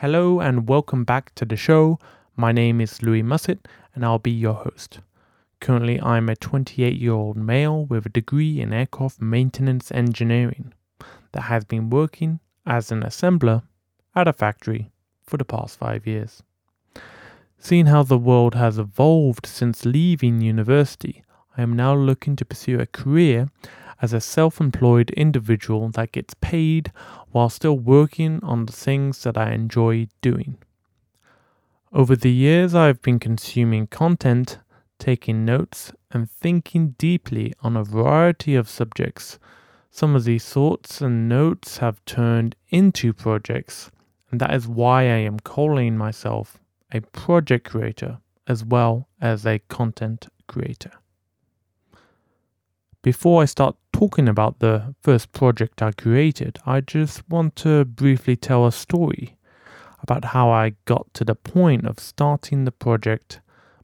Hello and welcome back to the show. My name is Louie Mussett and I'll be your host. Currently, I'm a 28 year old male with a degree in aircraft maintenance engineering that has been working as an assembler at a factory for the past five years. Seeing how the world has evolved since leaving university, I am now looking to pursue a career as a self employed individual that gets paid while still working on the things that I enjoy doing. Over the years, I've been consuming content, taking notes, and thinking deeply on a variety of subjects. Some of these thoughts and notes have turned into projects, and that is why I am calling myself a project creator as well as a content creator. Before I start talking about the first project I created, I just want to briefly tell a story about how I got to the point of starting the project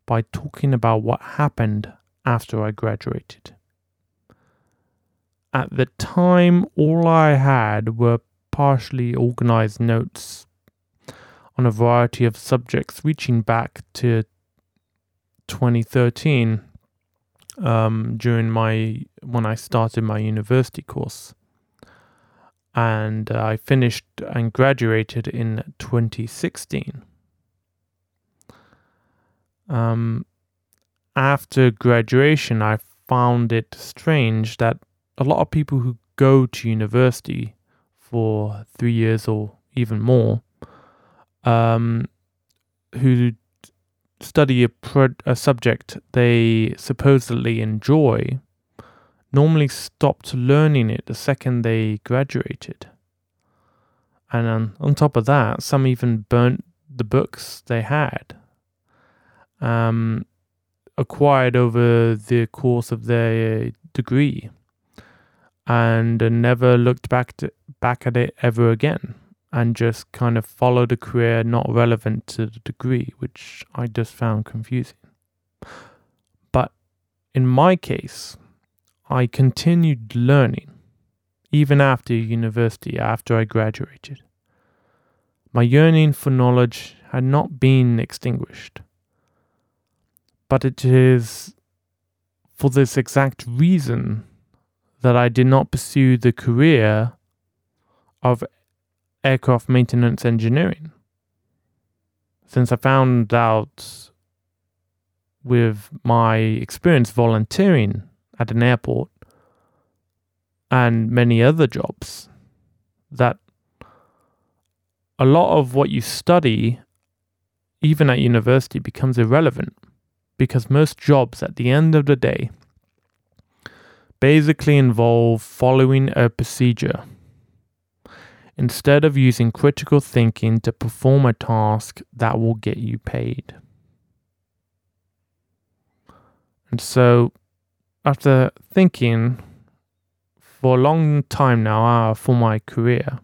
by talking about what happened after I graduated. At the time, all I had were partially organized notes on a variety of subjects reaching back to 2013 um, during my when I started my university course, and uh, I finished and graduated in 2016. Um, after graduation, I found it strange that a lot of people who go to university for three years or even more, um, who study a, pro- a subject they supposedly enjoy normally stopped learning it the second they graduated. And on, on top of that, some even burnt the books they had um, acquired over the course of their degree and never looked back to, back at it ever again and just kind of followed a career not relevant to the degree, which I just found confusing. But in my case, I continued learning even after university, after I graduated. My yearning for knowledge had not been extinguished. But it is for this exact reason that I did not pursue the career of aircraft maintenance engineering. Since I found out with my experience volunteering at an airport and many other jobs that a lot of what you study, even at university, becomes irrelevant because most jobs at the end of the day basically involve following a procedure instead of using critical thinking to perform a task that will get you paid. And so, after thinking for a long time now uh, for my career,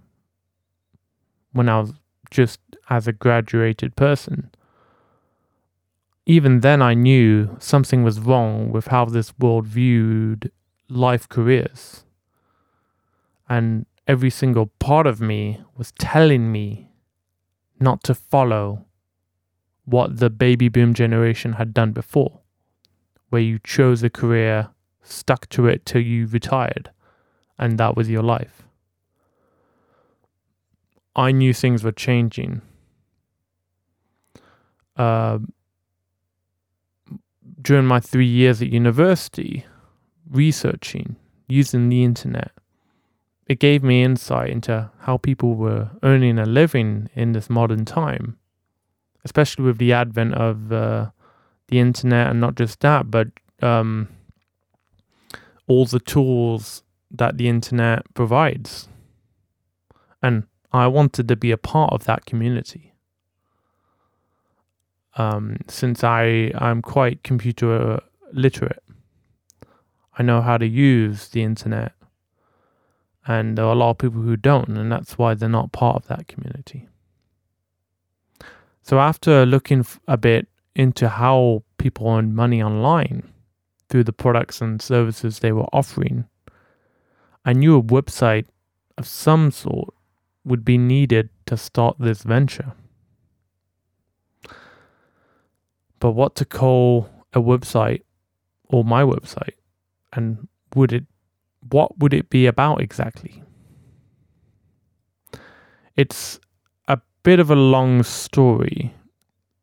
when I was just as a graduated person, even then I knew something was wrong with how this world viewed life careers. And every single part of me was telling me not to follow what the baby boom generation had done before, where you chose a career, stuck to it till you retired, and that was your life. I knew things were changing. Uh, during my three years at university, researching, using the internet, it gave me insight into how people were earning a living in this modern time, especially with the advent of uh, the internet and not just that, but um, all the tools that the internet provides. And I wanted to be a part of that community. Um, since I, I'm quite computer literate, I know how to use the internet and there are a lot of people who don't, and that's why they're not part of that community. So, after looking a bit into how people earn money online through the products and services they were offering, I knew a website of some sort would be needed to start this venture. But what to call a website or my website? And would it what would it be about exactly? It's a bit of a long story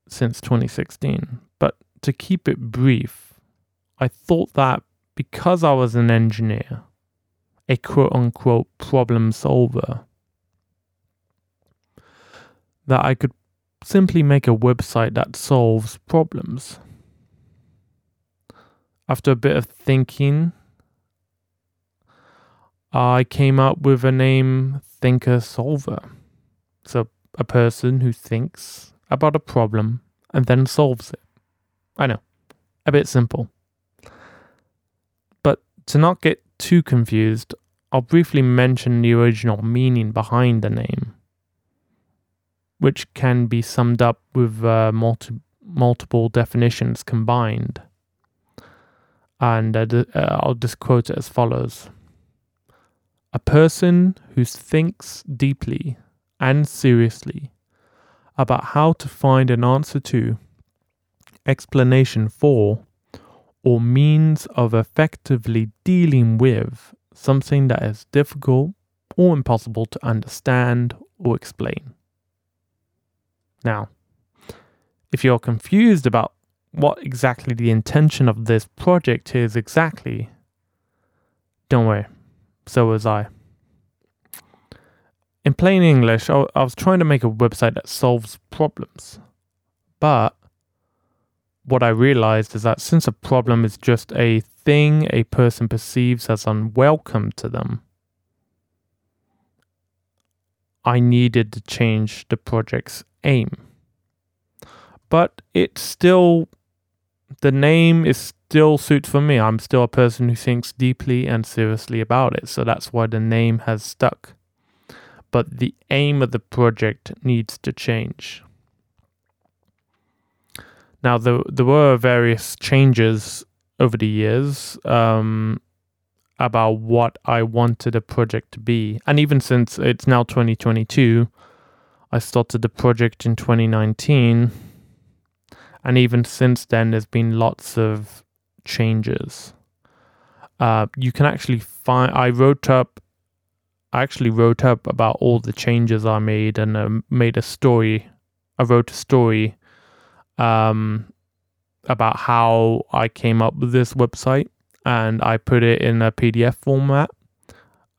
since 2016, but to keep it brief, I thought that because I was an engineer, a quote unquote problem solver, that I could simply make a website that solves problems. After a bit of thinking, I came up with a name Thinker Solver. So, a person who thinks about a problem and then solves it. I know, a bit simple. But to not get too confused, I'll briefly mention the original meaning behind the name which can be summed up with uh, multi- multiple definitions combined. And uh, uh, I'll just quote it as follows A person who thinks deeply and seriously about how to find an answer to, explanation for, or means of effectively dealing with something that is difficult or impossible to understand or explain. Now, if you're confused about what exactly the intention of this project is exactly, don't worry, so was I. In plain English, I, was trying to make a website that solves problems. But what I realized is that since a problem is just a thing a person perceives as unwelcome to them, I needed to change the project's aim. But it still, the name is still suits for me. I'm still a person who thinks deeply and seriously about it. So that's why the name has stuck. But the aim of the project needs to change. Now, there, there were various changes over the years um, about what I wanted a project to be. And even since it's now 2022, I started the project in 2019. And even since then, there's been lots of changes. Uh, you can actually find, I wrote up, I actually wrote up about all the changes I made and uh, made a story. I wrote a story um, about how I came up with this website and I put it in a PDF format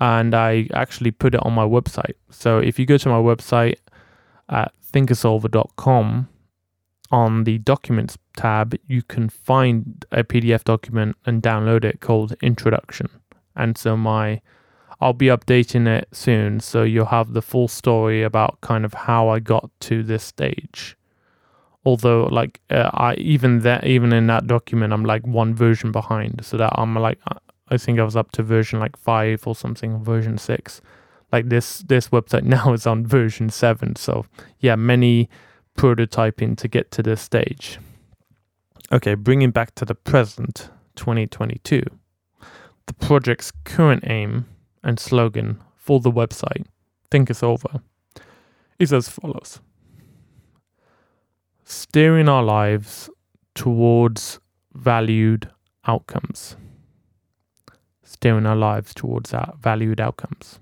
and I actually put it on my website. So if you go to my website, at thinkersolver.com, on the documents tab, you can find a PDF document and download it called Introduction. And so my I'll be updating it soon, so you'll have the full story about kind of how I got to this stage. Although, like, uh, I even that even in that document, I'm like one version behind, so that I'm like, I think I was up to version like five or something, version six like this this website now is on version 7 so yeah many prototyping to get to this stage. Okay bringing back to the present 2022 the project's current aim and slogan for the website Thinker Solver, is as follows. Steering our lives towards valued outcomes. Steering our lives towards our valued outcomes.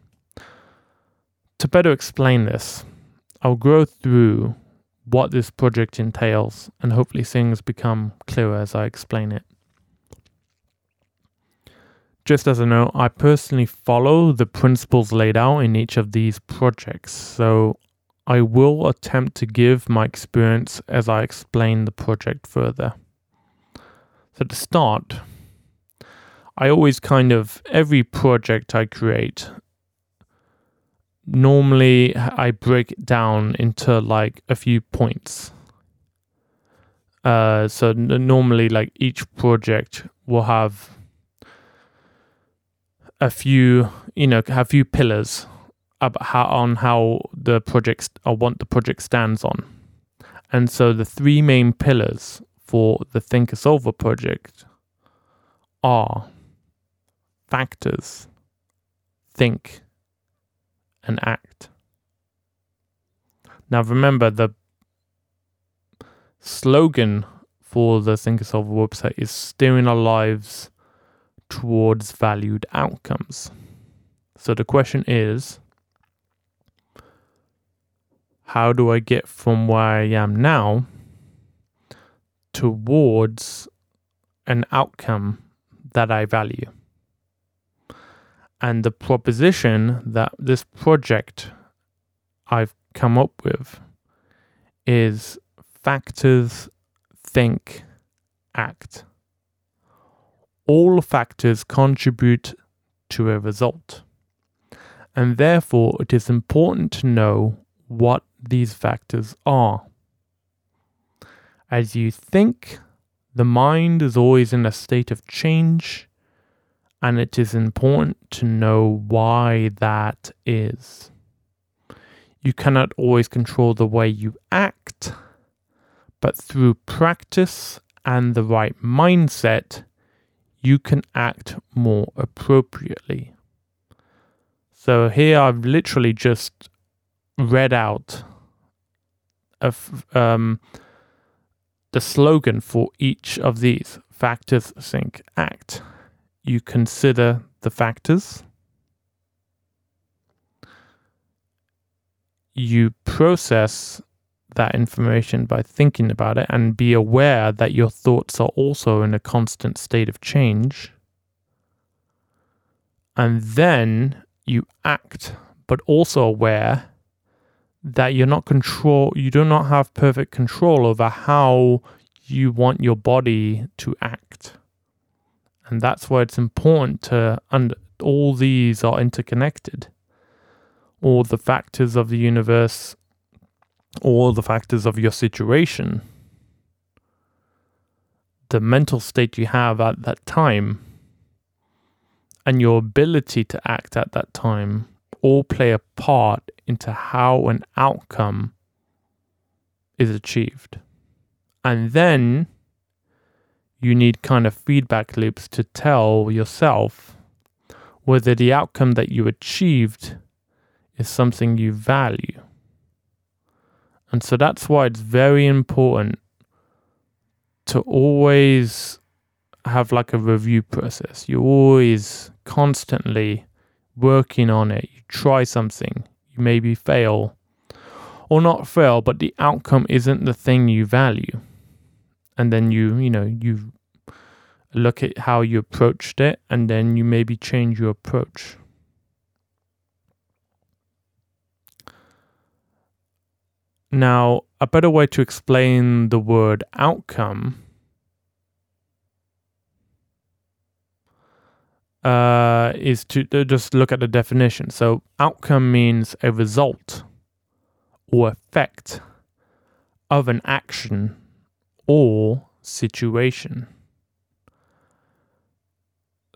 To better explain this, I'll go through what this project entails and hopefully things become clearer as I explain it. Just as a note, I personally follow the principles laid out in each of these projects, so I will attempt to give my experience as I explain the project further. So, to start, I always kind of, every project I create, normally I break it down into like a few points. Uh, so n- normally, like each project will have a few, you know, have few pillars about how on how the project or what the project stands on. And so the three main pillars for the Thinker Solver project are factors, think, and act. Now, remember the slogan for the Thinker Solver website is steering our lives towards valued outcomes. So the question is how do I get from where I am now towards an outcome that I value? And the proposition that this project I've come up with is factors, think, act. All factors contribute to a result. And therefore, it is important to know what these factors are. As you think, the mind is always in a state of change, and it is important to know why that is. You cannot always control the way you act, but through practice and the right mindset, you can act more appropriately. So here I've literally just read out um, the slogan for each of these factors, think, act. You consider the factors. You process that information by thinking about it and be aware that your thoughts are also in a constant state of change. And then you act, but also aware that you're not control you do not have perfect control over how you want your body to act. And that's why it's important to and all these are interconnected. All the factors of the universe, all the factors of your situation, the mental state you have at that time, and your ability to act at that time all play a part into how an outcome is achieved. And then you need kind of feedback loops to tell yourself whether the outcome that you achieved is something you value. And so that's why it's very important to always have like a review process. You're always constantly working on it. You try something, you maybe fail, or not fail, but the outcome isn't the thing you value. And then you, you know, you look at how you approached it, and then you maybe change your approach. Now, a better way to explain the word outcome uh, is to just look at the definition. So, outcome means a result or effect of an action or situation.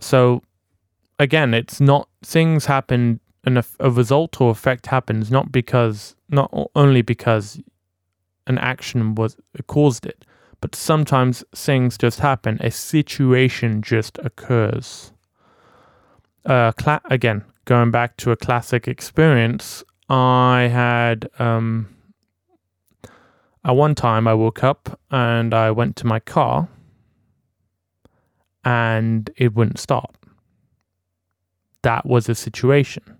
So, again, it's not things happen and a, a result or effect happens not because not only because an action was caused it, but sometimes things just happen. A situation just occurs uh, cla- again, going back to a classic experience, I had um, at one time I woke up and I went to my car and it wouldn't start. That was a situation.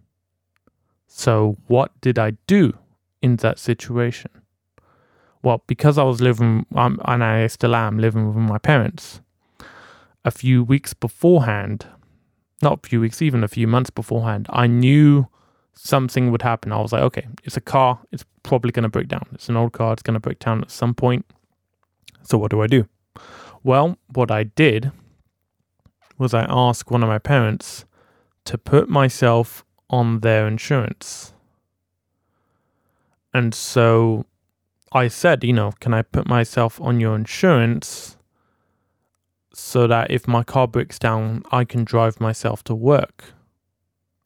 So, what did I do in that situation? Well, because I was living, um, and I still am living with my parents, a few weeks beforehand, not a few weeks, even a few months beforehand, I knew something would happen. I was like, okay, it's a car. It's probably going to break down. It's an old car. It's going to break down at some point. So what do I do? Well, what I did was I asked one of my parents to put myself on their insurance. And so I said, you know, can I put myself on your insurance so that if my car breaks down, I can drive myself to work.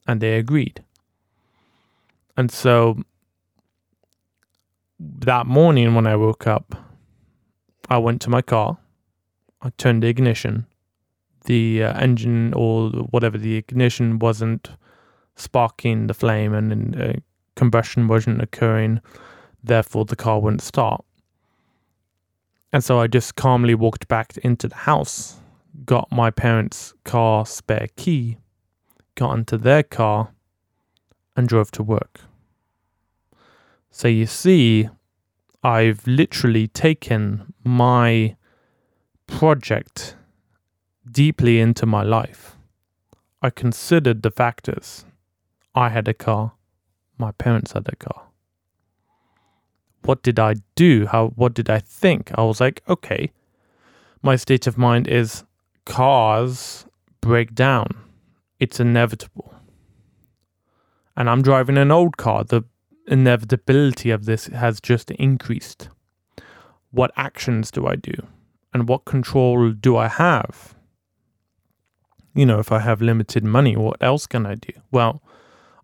And they agreed. And so that morning when I woke up, I went to my car, I turned the ignition, the uh, engine or whatever, the ignition wasn't sparking the flame and uh, combustion wasn't occurring. Therefore, the car wouldn't start. And so I just calmly walked back into the house, got my parents' car spare key, got into their car, and drove to work. So you see, I've literally taken my project deeply into my life. I considered the factors. I had a car, my parents had a car. What did I do? How what did I think? I was like, okay. My state of mind is cars break down. It's inevitable. And I'm driving an old car. The inevitability of this has just increased. What actions do I do? And what control do I have? You know, if I have limited money, what else can I do? Well,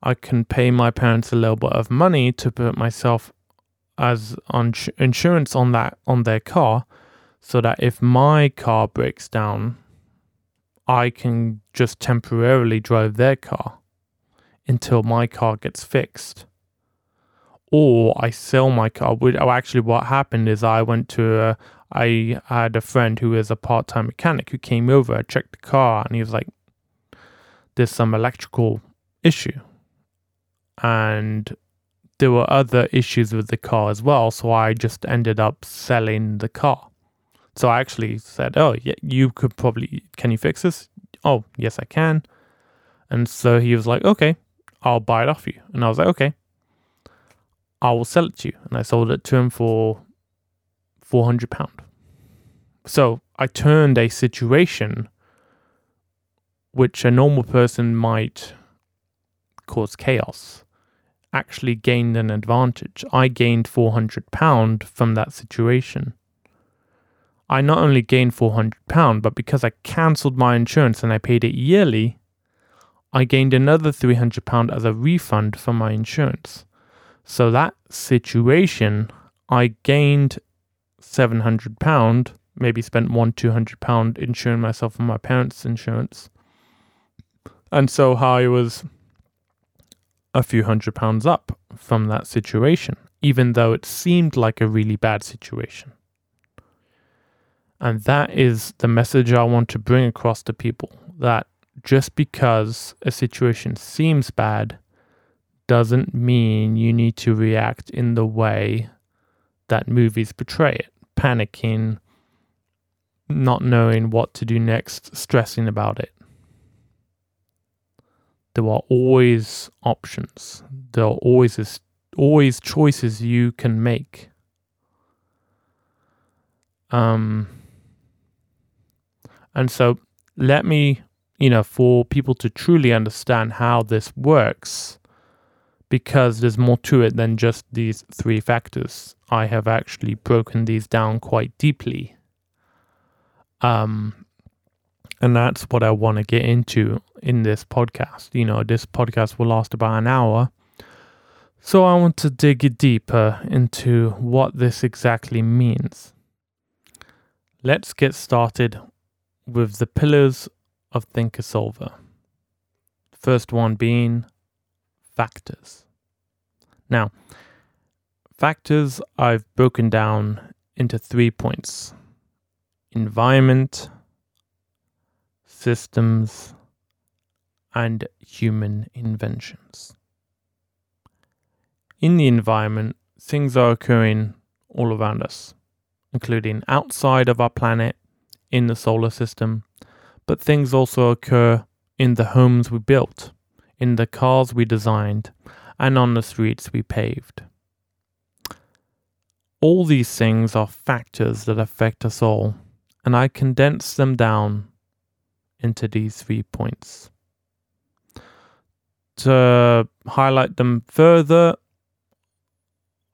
I can pay my parents a little bit of money to put myself as on insurance on that on their car so that if my car breaks down I can just temporarily drive their car until my car gets fixed or I sell my car. Oh, actually, what happened is I went to a, I had a friend who is a part time mechanic who came over, checked the car, and he was like, There's some electrical issue. And there were other issues with the car as well. So I just ended up selling the car. So I actually said, Oh, yeah, you could probably, can you fix this? Oh, yes, I can. And so he was like, Okay, I'll buy it off you. And I was like, Okay. I will sell it to you. And I sold it to him for £400. So I turned a situation which a normal person might cause chaos actually gained an advantage. I gained £400 from that situation. I not only gained £400, but because I cancelled my insurance and I paid it yearly, I gained another £300 as a refund from my insurance. So that situation, I gained £700, maybe spent one, £200 insuring myself from my parents' insurance. And so how I was a few hundred pounds up from that situation, even though it seemed like a really bad situation. And that is the message I want to bring across to people that just because a situation seems bad doesn't mean you need to react in the way that movies portray it panicking, not knowing what to do next, stressing about it. There are always options. There are always always choices you can make. Um, and so let me, you know, for people to truly understand how this works, because there's more to it than just these three factors. I have actually broken these down quite deeply. Um, and that's what I want to get into in this podcast. You know, this podcast will last about an hour. So I want to dig deeper into what this exactly means. Let's get started with the pillars of Thinker Solver. First one being factors. Now, factors I've broken down into three points environment, systems, and human inventions. In the environment, things are occurring all around us, including outside of our planet, in the solar system, but things also occur in the homes we built, in the cars we designed, and on the streets we paved. All these things are factors that affect us all, and I condense them down into these three points. To highlight them further,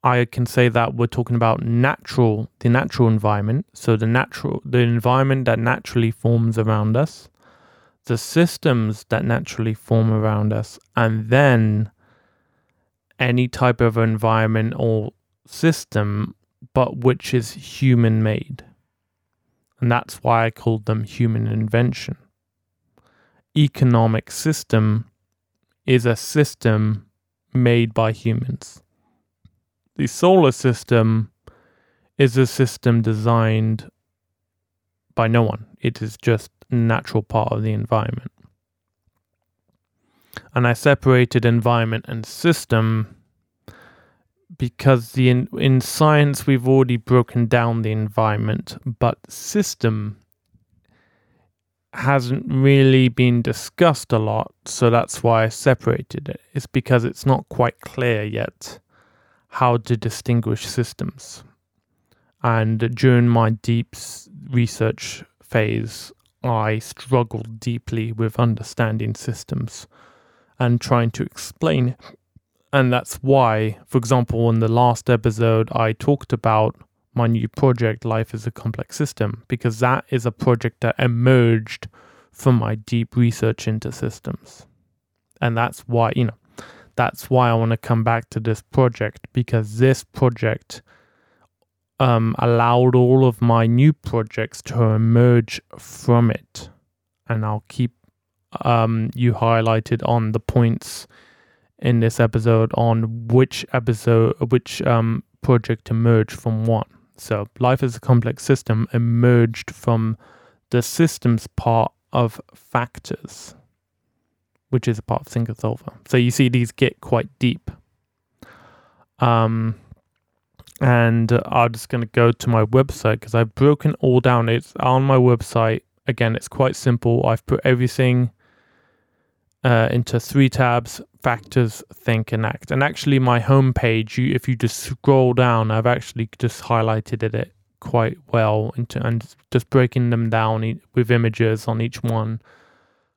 I can say that we're talking about natural, the natural environment. So the natural, the environment that naturally forms around us, the systems that naturally form around us, and then any type of environment or system, but which is human made. And that's why I called them human invention economic system is a system made by humans. the solar system is a system designed by no one. It is just natural part of the environment. And I separated environment and system because the in, in science we've already broken down the environment, but system hasn't really been discussed a lot, so that's why I separated it. It's because it's not quite clear yet how to distinguish systems. And during my deep research phase, I struggled deeply with understanding systems and trying to explain. And that's why, for example, in the last episode, I talked about my new project, Life is a Complex System, because that is a project that emerged from my deep research into systems. And that's why, you know, that's why I want to come back to this project because this project um, allowed all of my new projects to emerge from it. And I'll keep um, you highlighted on the points in this episode on which episode, which um, project emerged from what. So, life is a complex system emerged from the systems part of factors, which is a part of Thinker Solver. So, you see, these get quite deep. Um, and I'm just going to go to my website because I've broken all down. It's on my website. Again, it's quite simple. I've put everything uh, into three tabs factors, think, and act. And actually, my homepage, you, if you just scroll down, I've actually just highlighted it quite well into, and just breaking them down e- with images on each one.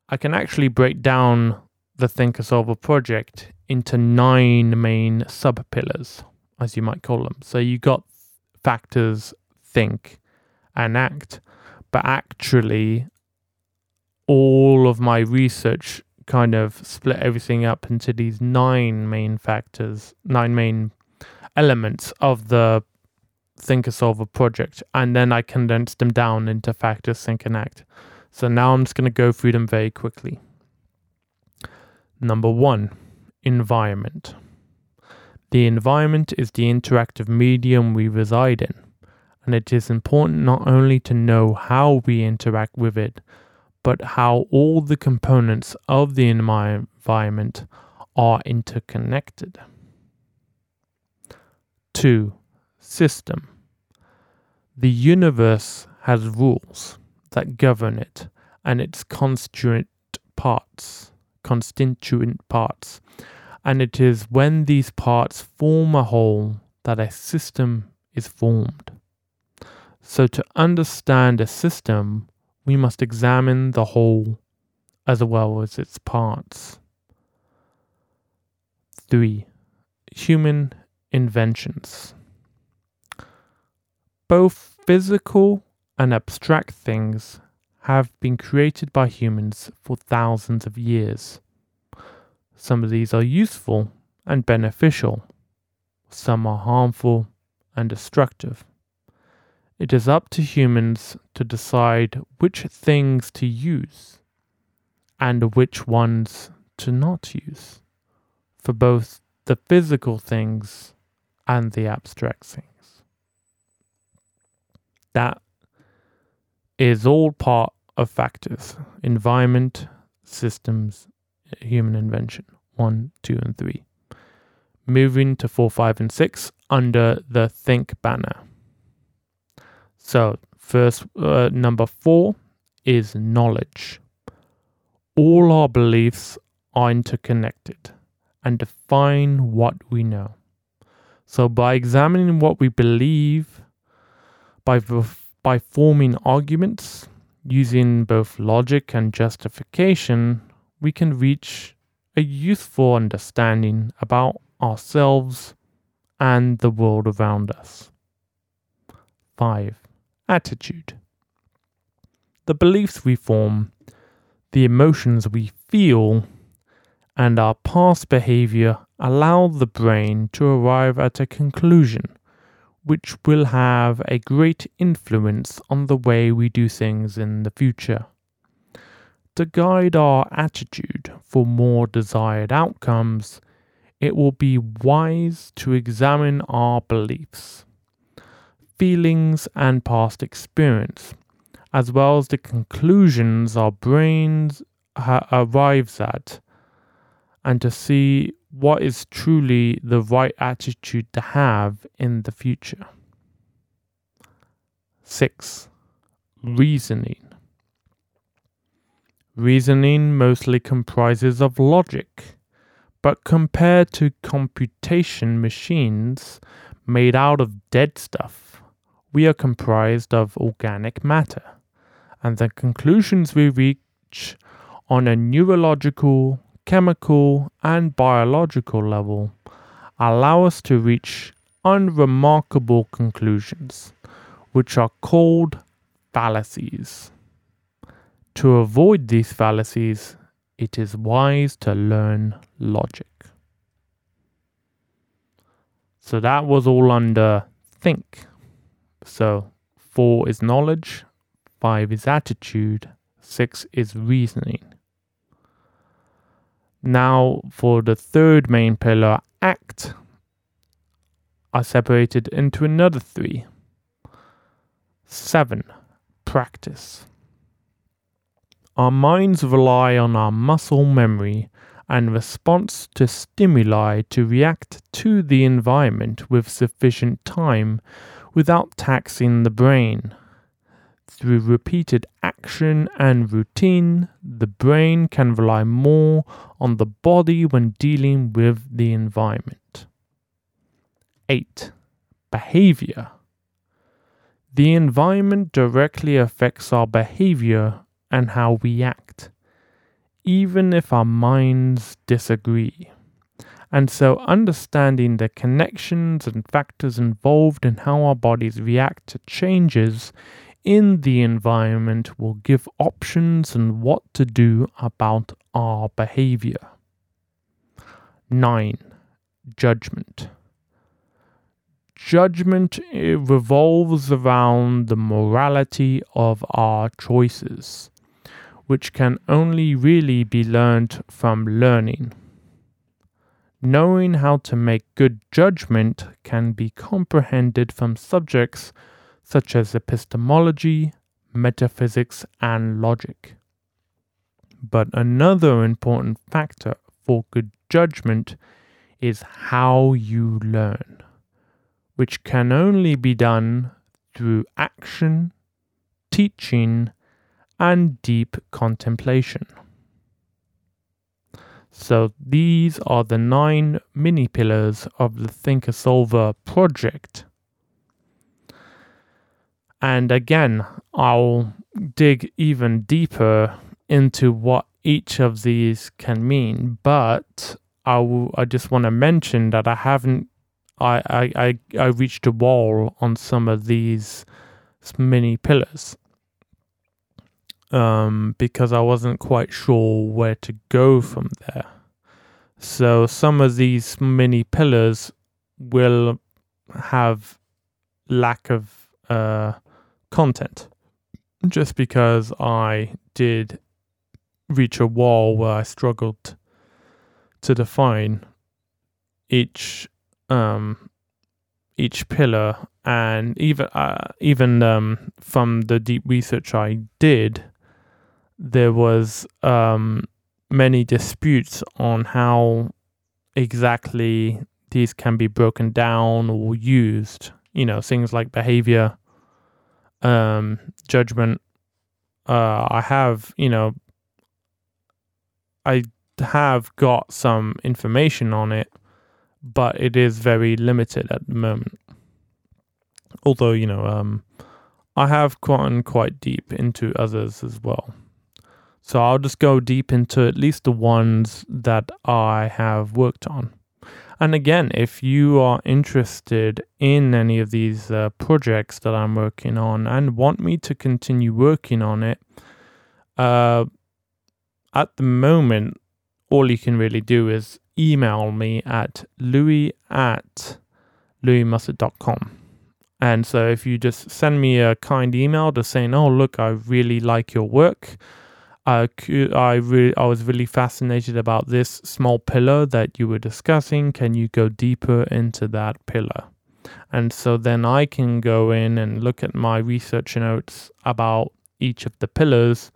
I can actually break down the Thinker Solver project into nine main sub pillars, as you might call them. So you got factors, think, and act. But actually, all of my research kind of split everything up into these nine main factors, nine main elements of the Thinker Solver project, and then I condensed them down into factors, think, and act. So now I'm just going to go through them very quickly. Number one, environment. The environment is the interactive medium we reside in, and it is important not only to know how we interact with it, but how all the components of the environment are interconnected. 2. System. The universe has rules that govern it and its constituent parts, constituent parts, and it is when these parts form a whole that a system is formed. So to understand a system, we must examine the whole as well as its parts. 3. Human inventions. Both physical and abstract things have been created by humans for thousands of years. Some of these are useful and beneficial, some are harmful and destructive. It is up to humans to decide which things to use and which ones to not use for both the physical things and the abstract things. That is all part of factors environment, systems, human invention. One, two, and three. Moving to four, five, and six under the Think banner. So, first, uh, number four is knowledge. All our beliefs are interconnected and define what we know. So, by examining what we believe, by, by forming arguments, using both logic and justification, we can reach a useful understanding about ourselves and the world around us. 5 attitude. The beliefs we form, the emotions we feel, and our past behavior allow the brain to arrive at a conclusion which will have a great influence on the way we do things in the future. To guide our attitude for more desired outcomes, it will be wise to examine our beliefs, feelings, and past experience, as well as the conclusions our brains ha- arrives at, and to see what is truly the right attitude to have in the future. 6. Reasoning. Reasoning mostly comprises of logic, but compared to computation machines made out of dead stuff, we are comprised of organic matter, and the conclusions we reach on a neurological, chemical, and biological level allow us to reach unremarkable conclusions which are called fallacies. To avoid these fallacies, it is wise to learn logic. So that was all under think. So 4 is knowledge, 5 is attitude, 6 is reasoning. Now, for the third main pillar, act, are separated into another three 7. Practice. Our minds rely on our muscle memory and response to stimuli to react to the environment with sufficient time without taxing the brain. Through repeated action and routine, the brain can rely more on the body when dealing with the environment. 8. Behavior. The environment directly affects our behavior and how we act, even if our minds disagree. And so, understanding the connections and factors involved in how our bodies react to changes in the environment will give options on what to do about our behavior. 9. Judgment. Judgment revolves around the morality of our choices, which can only really be learned from learning. Knowing how to make good judgment can be comprehended from subjects such as epistemology, metaphysics, and logic. But another important factor for good judgment is how you learn which can only be done through action, teaching, and deep contemplation. So, these are the nine mini pillars of the Thinker Solver project. And again, I'll dig even deeper into what each of these can mean, but I, w- I just want to mention that I haven't I, I, I, I reached a wall on some of these mini pillars um, because I wasn't quite sure where to go from there. So some of these mini pillars will have lack of uh, content just because I did reach a wall where I struggled to define each um, each pillar, and even uh, even um, from the deep research I did, there was um, many disputes on how exactly these can be broken down or used. You know, things like behavior, um, judgment. Uh, I have, you know, I have got some information on it, but it is very limited at the moment. Although, you know, um, I have gone quite deep into others as well. So I'll just go deep into at least the ones that I have worked on. And again, if you are interested in any of these uh, projects that I'm working on and want me to continue working on it, uh, at the moment, all you can really do is email me at louie at louiemussett.com. And so if you just send me a kind email just saying, oh, look, I really like your work. I I really I was really fascinated about this small pillar that you were discussing. Can you go deeper into that pillar? And so then I can go in and look at my research notes about each of the pillars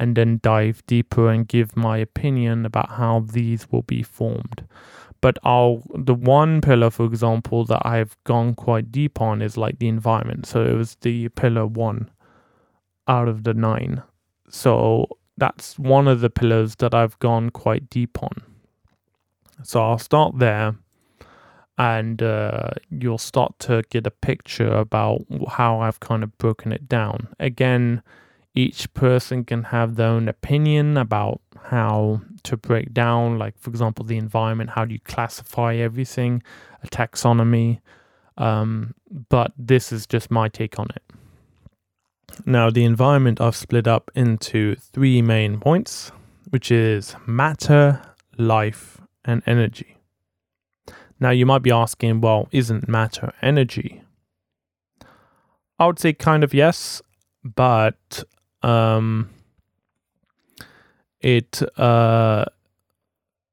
and then dive deeper and give my opinion about how these will be formed. But I'll the one pillar, for example, that I've gone quite deep on is like the environment. So it was the pillar one out of the nine. So that's one of the pillars that I've gone quite deep on. So I'll start there and uh, you'll start to get a picture about how I've kind of broken it down. Again, each person can have their own opinion about how to break down, like, for example, the environment, how do you classify everything, a taxonomy. Um, but this is just my take on it. Now, the environment I've split up into three main points, which is matter, life, and energy. Now, you might be asking, well, isn't matter energy? I would say kind of yes, but um, it uh,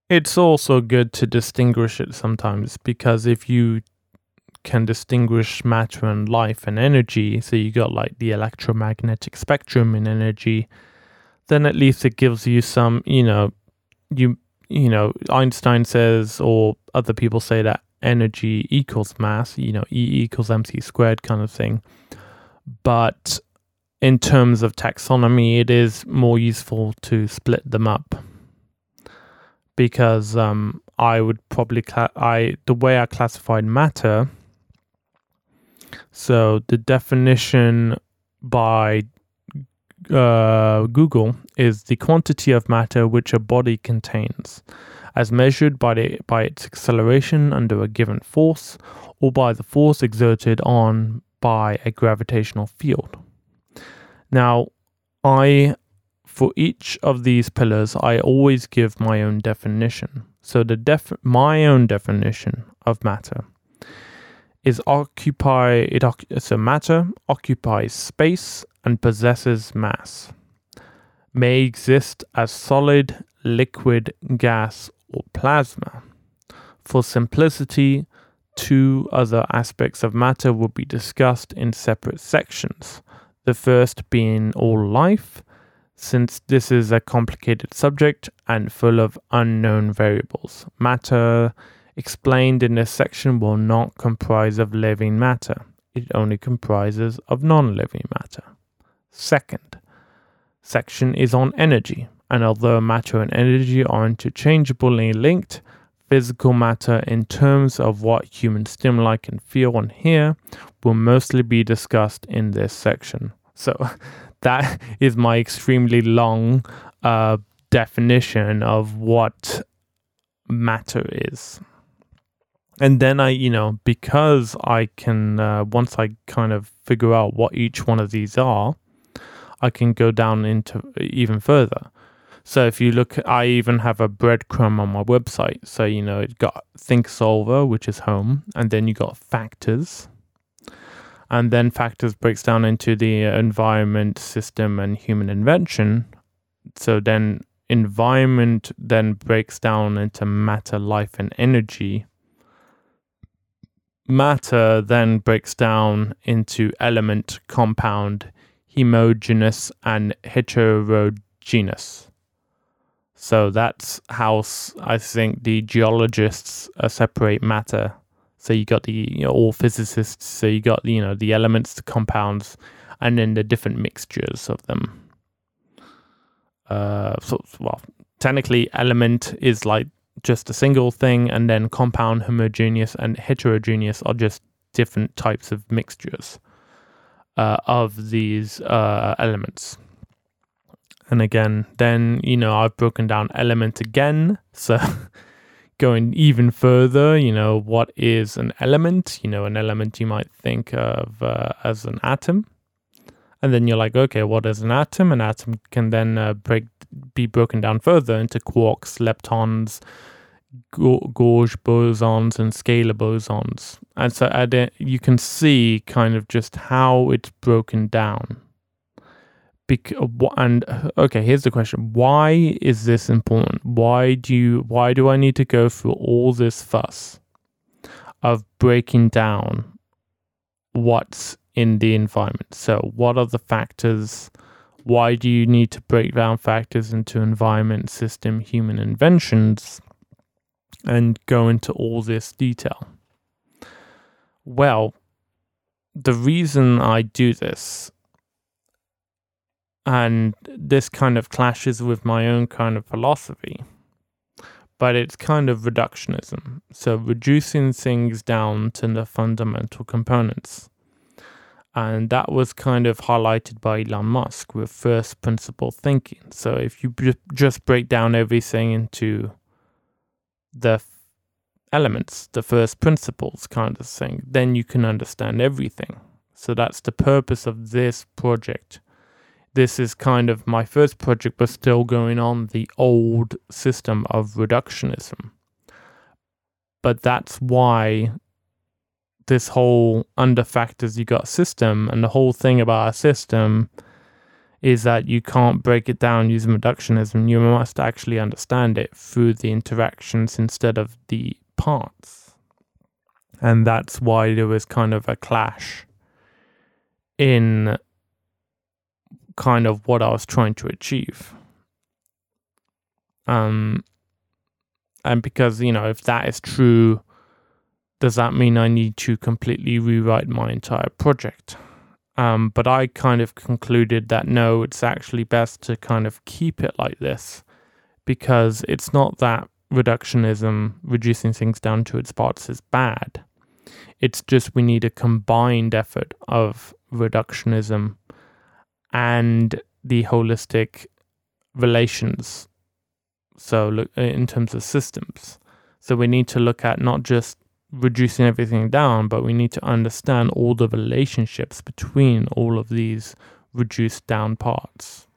it's also good to distinguish it sometimes because if you can distinguish matter and life and energy, so you got like the electromagnetic spectrum in energy, then at least it gives you some, you know, you you know, Einstein says or other people say that energy equals mass, you know, E equals mc squared kind of thing. But in terms of taxonomy, it is more useful to split them up because um, I would probably cla- I the way I classified matter. So the definition by uh, Google is the quantity of matter which a body contains, as measured by the by its acceleration under a given force, or by the force exerted on by a gravitational field. Now, I, for each of these pillars, I always give my own definition. So the def- my own definition of matter is occupy it so matter occupies space and possesses mass may exist as solid liquid gas or plasma for simplicity two other aspects of matter will be discussed in separate sections the first being all life, since this is a complicated subject and full of unknown variables. Matter explained in this section will not comprise of living matter. It only comprises of non-living matter. Second section is on energy, and although matter and energy are interchangeably linked, physical matter in terms of what human stimuli can feel and hear will mostly be discussed in this section. So that is my extremely long uh, definition of what matter is. And then I, you know, because I can, uh, once I kind of figure out what each one of these are, I can go down into even further. So if you look, I even have a breadcrumb on my website. So, you know, it got Think Solver, which is home, and then you got factors, and then factors breaks down into the environment, system, and human invention. So then environment then breaks down into matter, life, and energy. Matter then breaks down into element, compound, homogeneous, and heterogeneous. So that's how I think the geologists uh, separate matter so you got the you know, all physicists. So you got you know the elements, the compounds, and then the different mixtures of them. Uh, so well, technically, element is like just a single thing, and then compound, homogeneous, and heterogeneous are just different types of mixtures uh, of these uh, elements. And again, then you know I've broken down element again, so going even further, you know, what is an element? You know, an element you might think of uh, as an atom. And then you're like, okay, what is an atom? An atom can then uh, break be broken down further into quarks, leptons, gauge bosons, and scalar bosons. And so you can see kind of just how it's broken down. Bec- and okay, here's the question: Why is this important? Why do you? Why do I need to go through all this fuss of breaking down what's in the environment? So, what are the factors? Why do you need to break down factors into environment, system, human inventions, and go into all this detail? Well, the reason I do this and this kind of clashes with my own kind of philosophy but it's kind of reductionism so reducing things down to the fundamental components and that was kind of highlighted by Elon Musk with first principle thinking. So if you just break down everything into the elements the first principles kind of thing then you can understand everything. So that's the purpose of this project. This is kind of my first project, but still going on the old system of reductionism. But that's why this whole under factors you got system and the whole thing about our system is that you can't break it down using reductionism. You must actually understand it through the interactions instead of the parts. And that's why there was kind of a clash in kind of what I was trying to achieve. Um, and because, you know, if that is true, does that mean I need to completely rewrite my entire project? Um, but I kind of concluded that no, it's actually best to kind of keep it like this because it's not that reductionism, reducing things down to its parts, is bad. It's just we need a combined effort of reductionism and the holistic relations. So, look in terms of systems. So, we need to look at not just reducing everything down, but we need to understand all the relationships between all of these reduced down parts.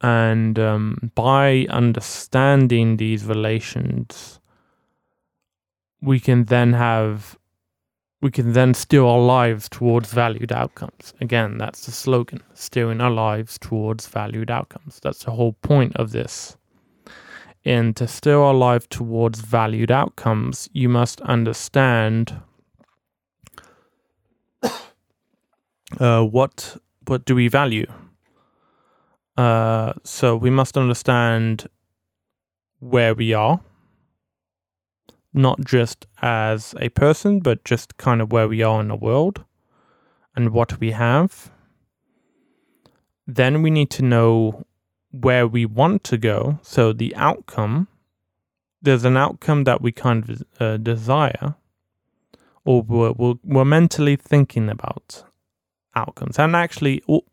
And um, by understanding these relations, we can then have we can then steer our lives towards valued outcomes. Again, that's the slogan steering our lives towards valued outcomes. That's the whole point of this. And to steer our life towards valued outcomes, you must understand uh, what what do we value. Uh, so we must understand where we are not just as a person, but just kind of where we are in the world and what we have. Then we need to know where we want to go. So the outcome, there's an outcome that we kind of uh, desire, or we're, we're, we're, mentally thinking about outcomes. And actually, all,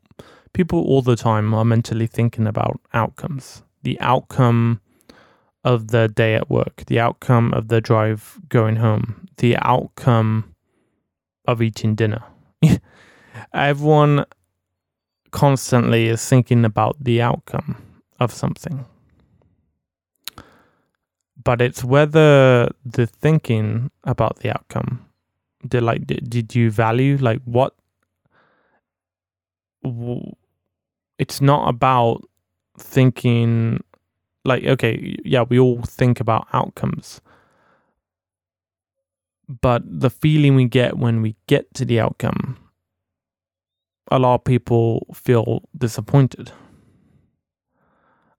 people all the time are mentally thinking about outcomes. The outcome of the day at work, the outcome of the drive going home, the outcome of eating dinner. Everyone constantly is thinking about the outcome of something. But it's whether the thinking about the outcome, did like did, did you value like what it's not about thinking like okay yeah we all think about outcomes but the feeling we get when we get to the outcome a lot of people feel disappointed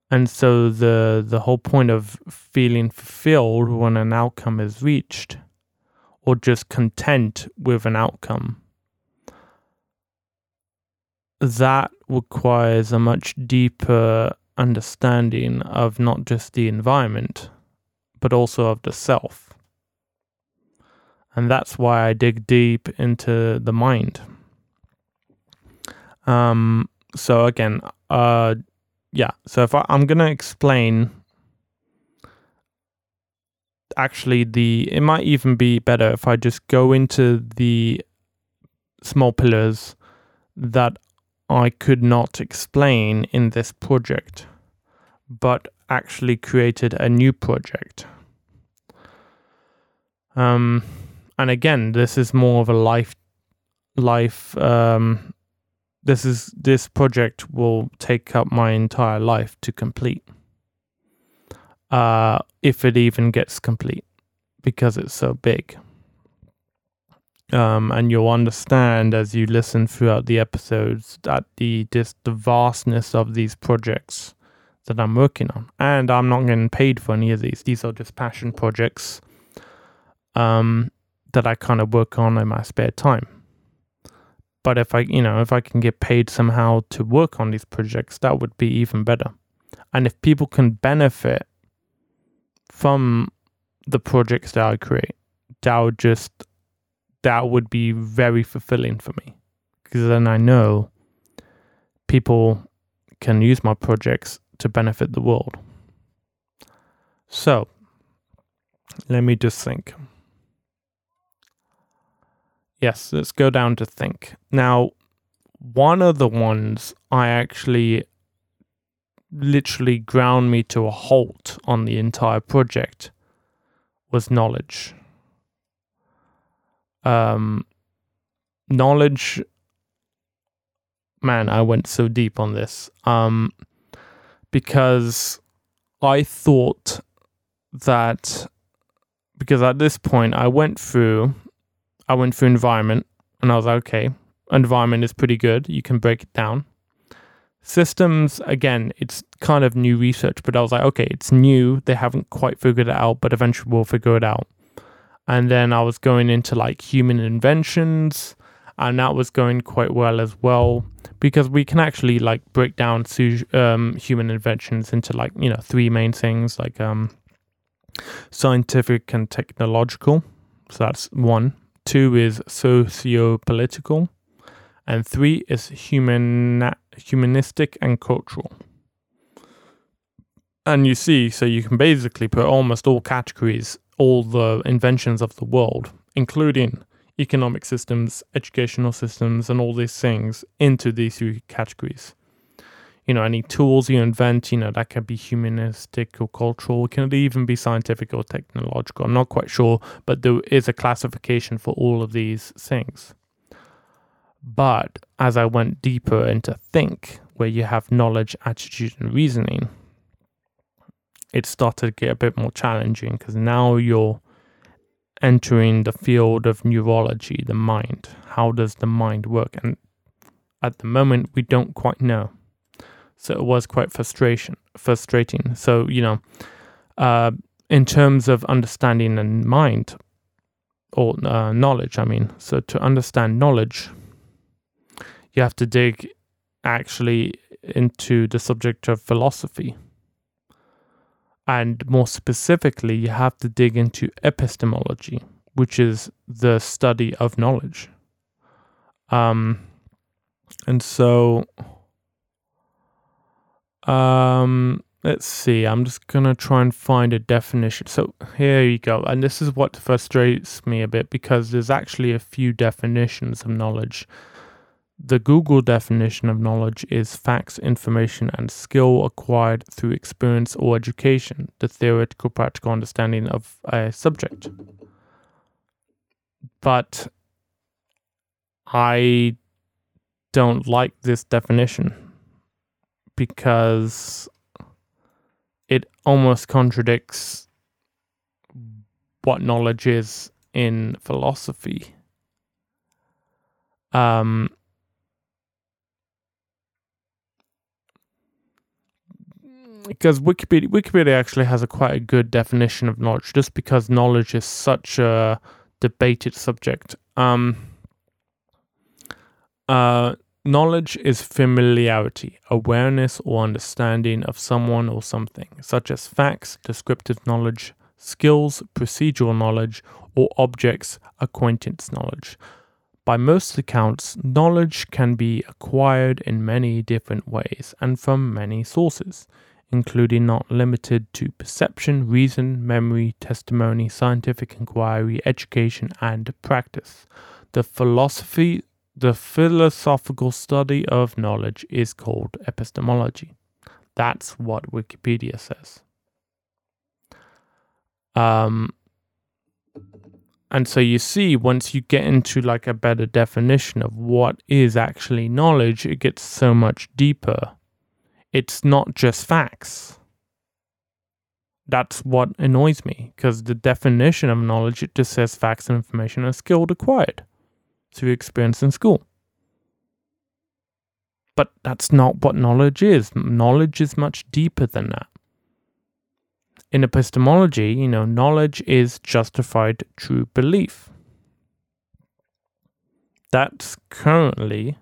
and so the the whole point of feeling fulfilled when an outcome is reached or just content with an outcome that requires a much deeper understanding of not just the environment, but also of the self. And that's why I dig deep into the mind. Um, so again, uh, yeah. So if I, I'm gonna explain, actually, the it might even be better if I just go into the small pillars that I could not explain in this project, but actually created a new project. Um, and again, this is more of a life, life. Um, this is this project will take up my entire life to complete. Uh, if it even gets complete, because it's so big. Um, and you'll understand as you listen throughout the episodes that the this the vastness of these projects that I'm working on, and I'm not getting paid for any of these. These are just passion projects um, that I kind of work on in my spare time. But if I, you know, if I can get paid somehow to work on these projects, that would be even better. And if people can benefit from the projects that I create, that would just that would be very fulfilling for me because then I know people can use my projects to benefit the world. So, let me just think. Yes, let's go down to think. Now, one of the ones I actually literally ground me to a halt on the entire project was knowledge. Um, knowledge, man, I went so deep on this. Um, because I thought that because at this point I went through I went through environment and I was like, okay, environment is pretty good. You can break it down. Systems, again, it's kind of new research, but I was like, okay, it's new. They haven't quite figured it out, but eventually we'll figure it out. And then I was going into like human inventions, and that was going quite well as well because we can actually like break down su- um, human inventions into like you know three main things like um, scientific and technological. So that's one. Two is socio-political, and three is human humanistic and cultural. And you see, so you can basically put almost all categories, all the inventions of the world, including economic systems, educational systems, and all these things into these three categories. You know, any tools you invent, you know, that can be humanistic or cultural, can it even be scientific or technological. I'm not quite sure, but there is a classification for all of these things. But as I went deeper into think, where you have knowledge, attitude, and reasoning, it started to get a bit more challenging because now you're entering the field of neurology, the mind. How does the mind work? And at the moment, we don't quite know. So it was quite frustration, frustrating. So you know, uh, in terms of understanding the mind or uh, knowledge, I mean, so to understand knowledge, you have to dig actually into the subject of philosophy. And more specifically, you have to dig into epistemology, which is the study of knowledge. Um, and so, um, let's see, I'm just to try and find a definition. So here you go. And this is what frustrates me a bit because there's actually a few definitions of knowledge the Google definition of knowledge is facts, information, and skill acquired through experience or education, the theoretical practical understanding of a subject. But I don't like this definition because it almost contradicts what knowledge is in philosophy. Um, because Wikipedia Wikipedia actually has a quite a good definition of knowledge, just because knowledge is such a debated subject. Um, uh, knowledge is familiarity, awareness, or understanding of someone or something, such as facts, descriptive knowledge, skills, procedural knowledge, or objects, acquaintance knowledge. By most accounts, knowledge can be acquired in many different ways and from many sources including not limited to perception, reason, memory, testimony, scientific inquiry, education, and practice. The philosophy the philosophical study of knowledge is called epistemology. That's what Wikipedia says. Um, and so you see, once you get into like a better definition of what is actually knowledge, it gets so much deeper. It's not just facts. That's what annoys me because the definition of knowledge it just says facts and information are skilled acquired through experience in school. But that's not what knowledge is. Knowledge is much deeper than that in epistemology, you know, knowledge is justified true belief. That's currently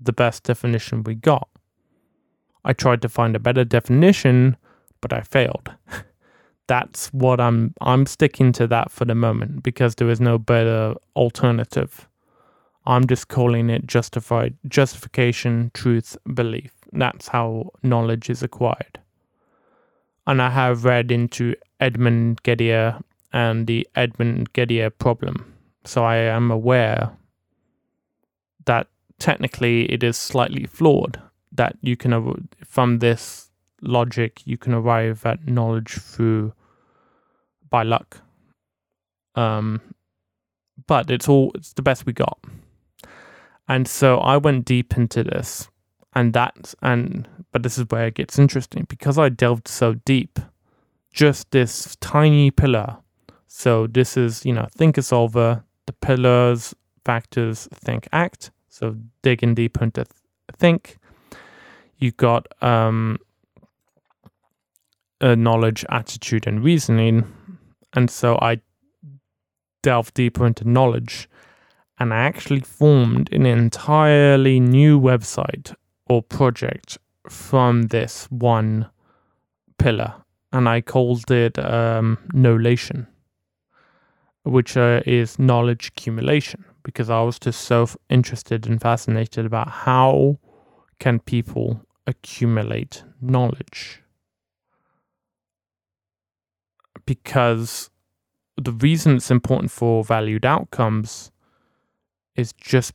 the best definition we got. I tried to find a better definition, but I failed. That's what I'm I'm sticking to that for the moment because there is no better alternative. I'm just calling it justified justification, truth, belief. That's how knowledge is acquired and I have read into Edmund Gettier and the Edmund Gettier problem. So I am aware that technically it is slightly flawed, that you can, from this logic, you can arrive at knowledge through by luck. Um, but it's all, it's the best we got. And so I went deep into this and that's and but this is where it gets interesting because I delved so deep. Just this tiny pillar. So this is, you know, Thinkersolver, the pillars, factors, think, act. So digging deep into th- think. You got um, a knowledge, attitude, and reasoning. And so I delved deeper into knowledge and I actually formed an entirely new website or project from this one pillar, and I called it um, Knowlation, which uh, is knowledge accumulation, because I was just so interested and fascinated about how can people accumulate knowledge. Because the reason it's important for valued outcomes is just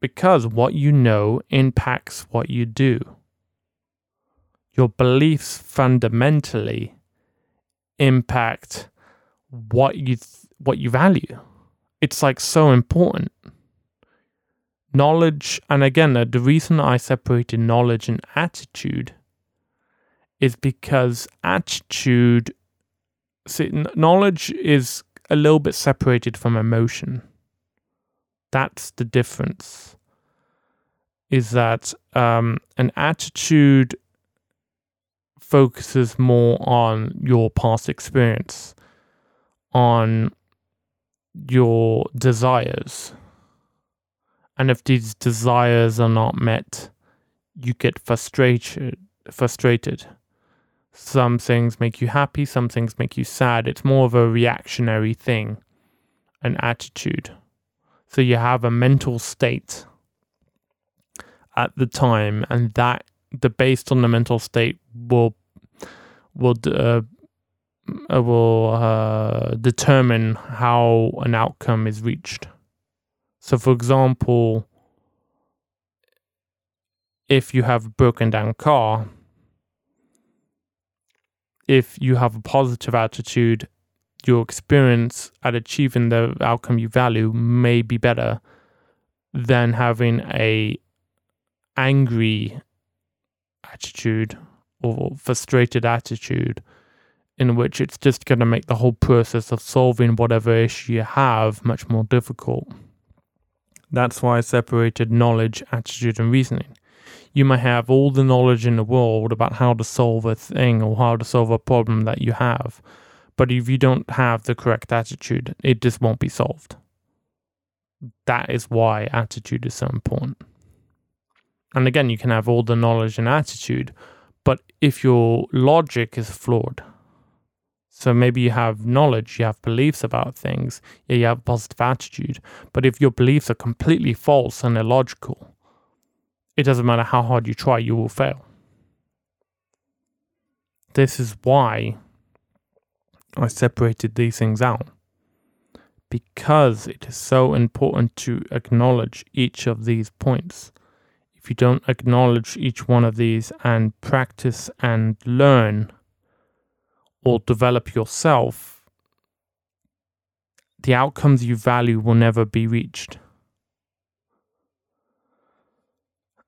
because what you know impacts what you do. Your beliefs fundamentally impact what you th- what you value. It's like so important. Knowledge, and again, the reason I separated knowledge and attitude is because attitude, see, knowledge is a little bit separated from emotion that's the difference. Is that um, an attitude focuses more on your past experience, on your desires. And if these desires are not met, you get frustrated frustrated. Some things make you happy, some things make you sad. It's more of a reactionary thing, an attitude. So you have a mental state at the time, and that the based on the mental state will will uh, uh, will uh, determine how an outcome is reached. So, for example, if you have a broken down car, if you have a positive attitude your experience at achieving the outcome you value may be better than having a angry attitude or frustrated attitude in which it's just going to make the whole process of solving whatever issue you have much more difficult. That's why I separated knowledge, attitude, and reasoning. You may have all the knowledge in the world about how to solve a thing or how to solve a problem that you have, but if you don't have the correct attitude, it just won't be solved. That is why attitude is so important. And again, you can have all the knowledge and attitude, but if your logic is flawed, so maybe you have knowledge, you have beliefs about things, yeah, you have a positive attitude, but if your beliefs are completely false and illogical, it doesn't matter how hard you try, you will fail. This is why I separated these things out because it is so important to acknowledge each of these points. If you don't acknowledge each one of these and practice and learn or develop yourself, the outcomes you value will never be reached.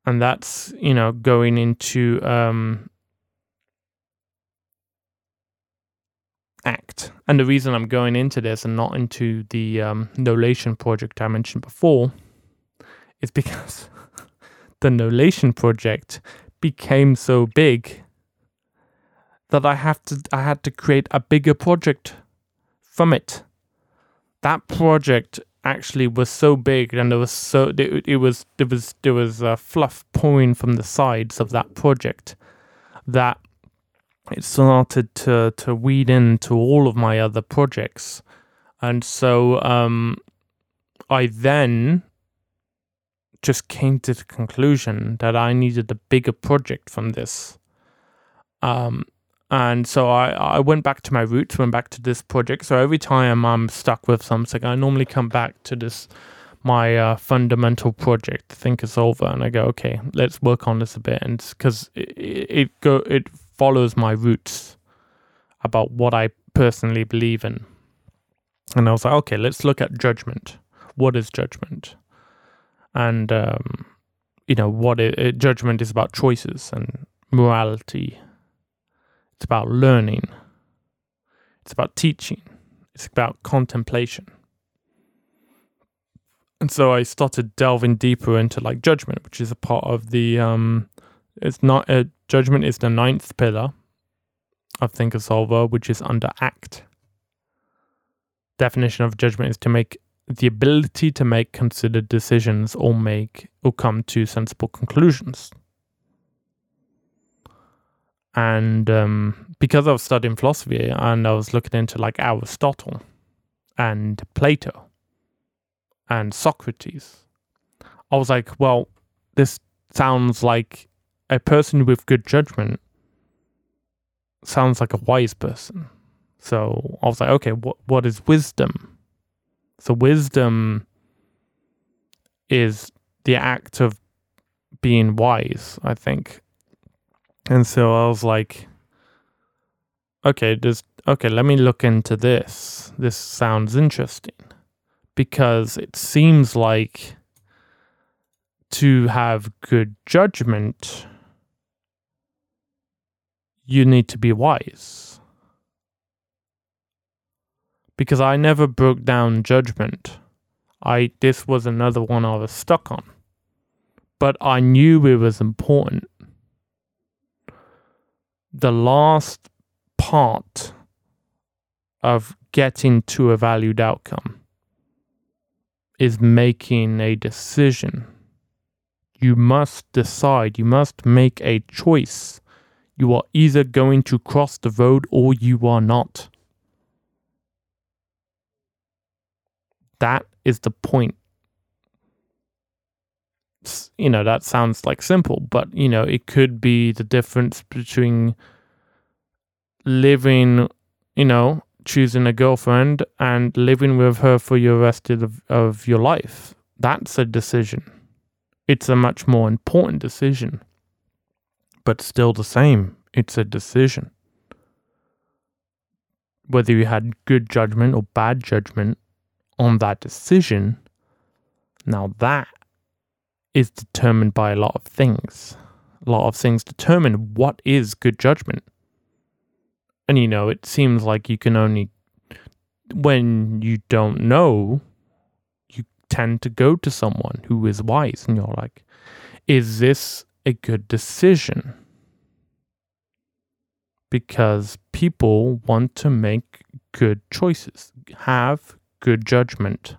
And that's, you know, going into um, act. And the reason I'm going into this and not into the um, Knowlation project I mentioned before is because the Knowlation project became so big that I have to I had to create a bigger project from it. That project actually was so big and there was so it, it was there was there was a fluff pouring from the sides of that project that it started to to weed into all of my other projects and so um I then just came to the conclusion that I needed a bigger project from this. Um, and so I, I went back to my roots, went back to this project. So every time I'm stuck with something, I normally come back to this my uh, fundamental project, Thinkersolver, and I go, okay, let's work on this a bit, and because it, it go it follows my roots about what I personally believe in. And I was like, okay, let's look at judgment. What is judgment? And um, you know what it, judgment is about choices and morality it's about learning. It's about teaching. It's about contemplation. And so I started delving deeper into like judgment, which is a part of the um it's not a judgment is the ninth pillar of Thinkersolver, which is under act. Definition of judgment is to make the ability to make considered decisions or make or come to sensible conclusions and um, because I was studying philosophy and I was looking into like Aristotle and Plato and Socrates, I was like, well, this sounds like a person with good judgment sounds like a wise person. So I was like, okay, what what is wisdom? So wisdom is the act of being wise, I think. And so I was like, okay, just okay, let me look into this. This sounds interesting because it seems like to have good judgment, you need to be wise. Because I never broke down judgment. I this was another one I was stuck on. But I knew it was important the last part of getting to a valued outcome is making a decision. You must decide, you must make a choice. You are either going to cross the road or you are not. That is the point. You know, that sounds like simple, but you know, it could be the difference between living, you know, choosing a girlfriend and living with her for your rest of, of your life. That's a decision. It's a much more important decision, but still the same. It's a decision. Whether you had good judgment or bad judgment on that decision, now that is determined by a lot of things. A lot of things determine what is good judgment. And you know, it seems like you can only, when you don't know, you tend to go to someone who is wise and you're like, is this a good decision? Because people want to make good choices, have good judgment.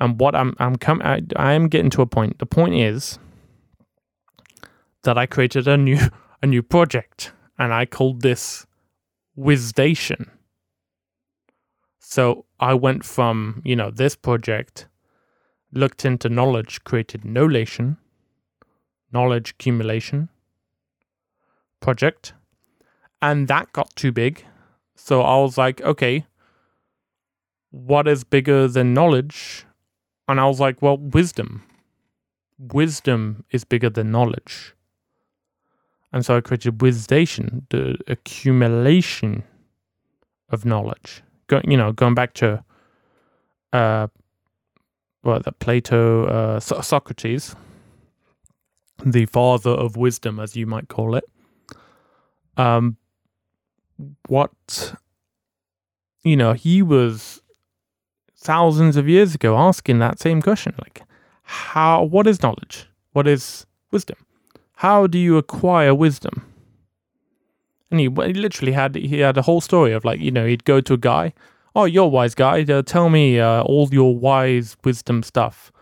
And what I'm I'm coming I, I am getting to a point. The point is that I created a new a new project and I called this Wisdation. So I went from, you know, this project, looked into knowledge, created Knowlation, knowledge accumulation project, and that got too big. So I was like, okay, what is bigger than knowledge? And I was like, well, wisdom. Wisdom is bigger than knowledge. And so I created Wisdation, the accumulation of knowledge, go, you know, going back to, uh, well, the Plato, uh, so- Socrates, the father of wisdom, as you might call it. Um, what, you know, he was thousands of years ago asking that same question, like, how, what is knowledge? What is wisdom? How do you acquire wisdom? And he, he literally had he had a whole story of like you know he'd go to a guy, oh you're a wise guy, uh, tell me uh, all your wise wisdom stuff,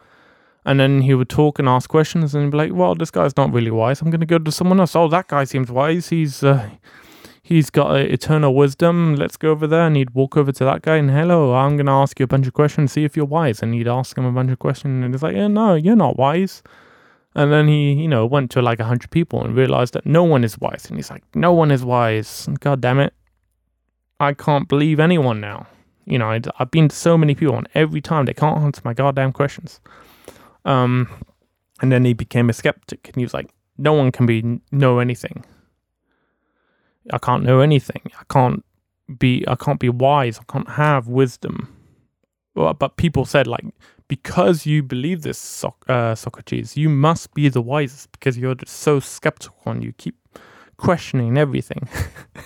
and then he would talk and ask questions and be like, well this guy's not really wise, I'm gonna go to someone else. Oh that guy seems wise, he's uh, he's got uh, eternal wisdom. Let's go over there. And he'd walk over to that guy and hello, I'm gonna ask you a bunch of questions, see if you're wise. And he'd ask him a bunch of questions and he's like, yeah no you're not wise. And then he, you know, went to like a hundred people and realized that no one is wise. And he's like, no one is wise. God damn it. I can't believe anyone now. You know, I'd, I've been to so many people and every time they can't answer my goddamn questions. Um, and then he became a skeptic and he was like, no one can be, know anything. I can't know anything. I can't be, I can't be wise. I can't have wisdom. But people said like, because you believe this, so- uh, Socrates, you must be the wisest because you're just so skeptical and you keep questioning everything,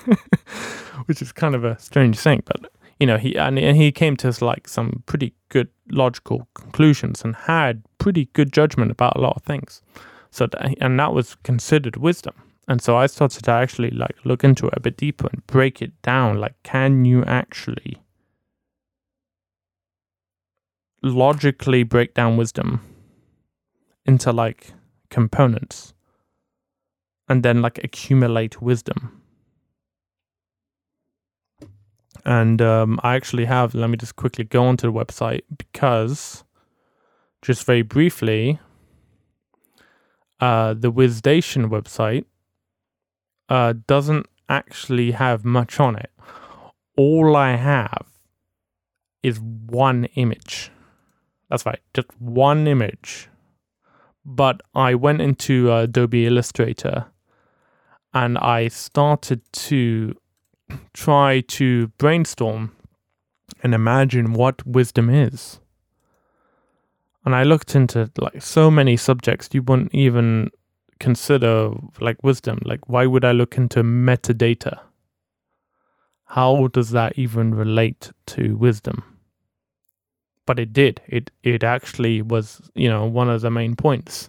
which is kind of a strange thing. But you know, he and, and he came to like some pretty good logical conclusions and had pretty good judgment about a lot of things. So that, and that was considered wisdom. And so I started to actually like look into it a bit deeper and break it down. Like, can you actually logically break down wisdom into like components and then like accumulate wisdom. And um, I actually have, let me just quickly go onto the website because, just very briefly, uh, the Wisdation website uh, doesn't actually have much on it. All I have is one image. That's right, just one image. But I went into uh, Adobe Illustrator and I started to try to brainstorm and imagine what wisdom is. And I looked into like so many subjects you wouldn't even consider like wisdom. Like, why would I look into metadata? How does that even relate to wisdom? but it did. It it actually was, you know, one of the main points.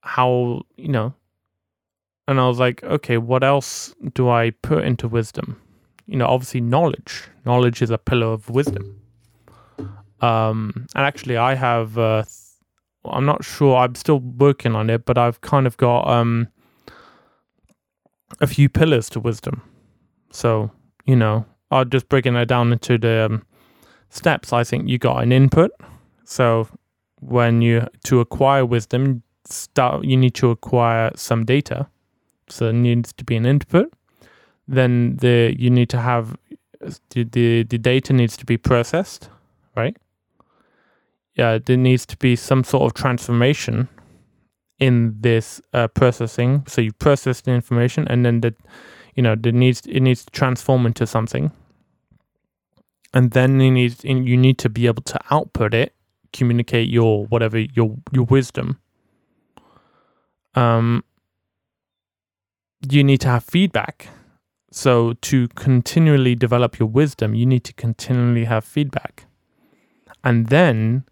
How, you know, and I was like, okay, what else do I put into wisdom? You know, obviously knowledge. Knowledge is a pillar of wisdom. Um, and actually, I have. Uh, I'm not sure. I'm still working on it, but I've kind of got um a few pillars to wisdom. So you know, I'll just breaking it down into the um, steps, I think you got an input. So when you to acquire wisdom, start you need to acquire some data. So there needs to be an input. Then the you need to have the the, the data needs to be processed, right? Yeah, there needs to be some sort of transformation in this uh, processing. So you process the information, and then the you know the needs it needs to transform into something and then you need you need to be able to output it, communicate your whatever your your wisdom. Um, you need to have feedback. So to continually develop your wisdom, you need to continually have feedback, and then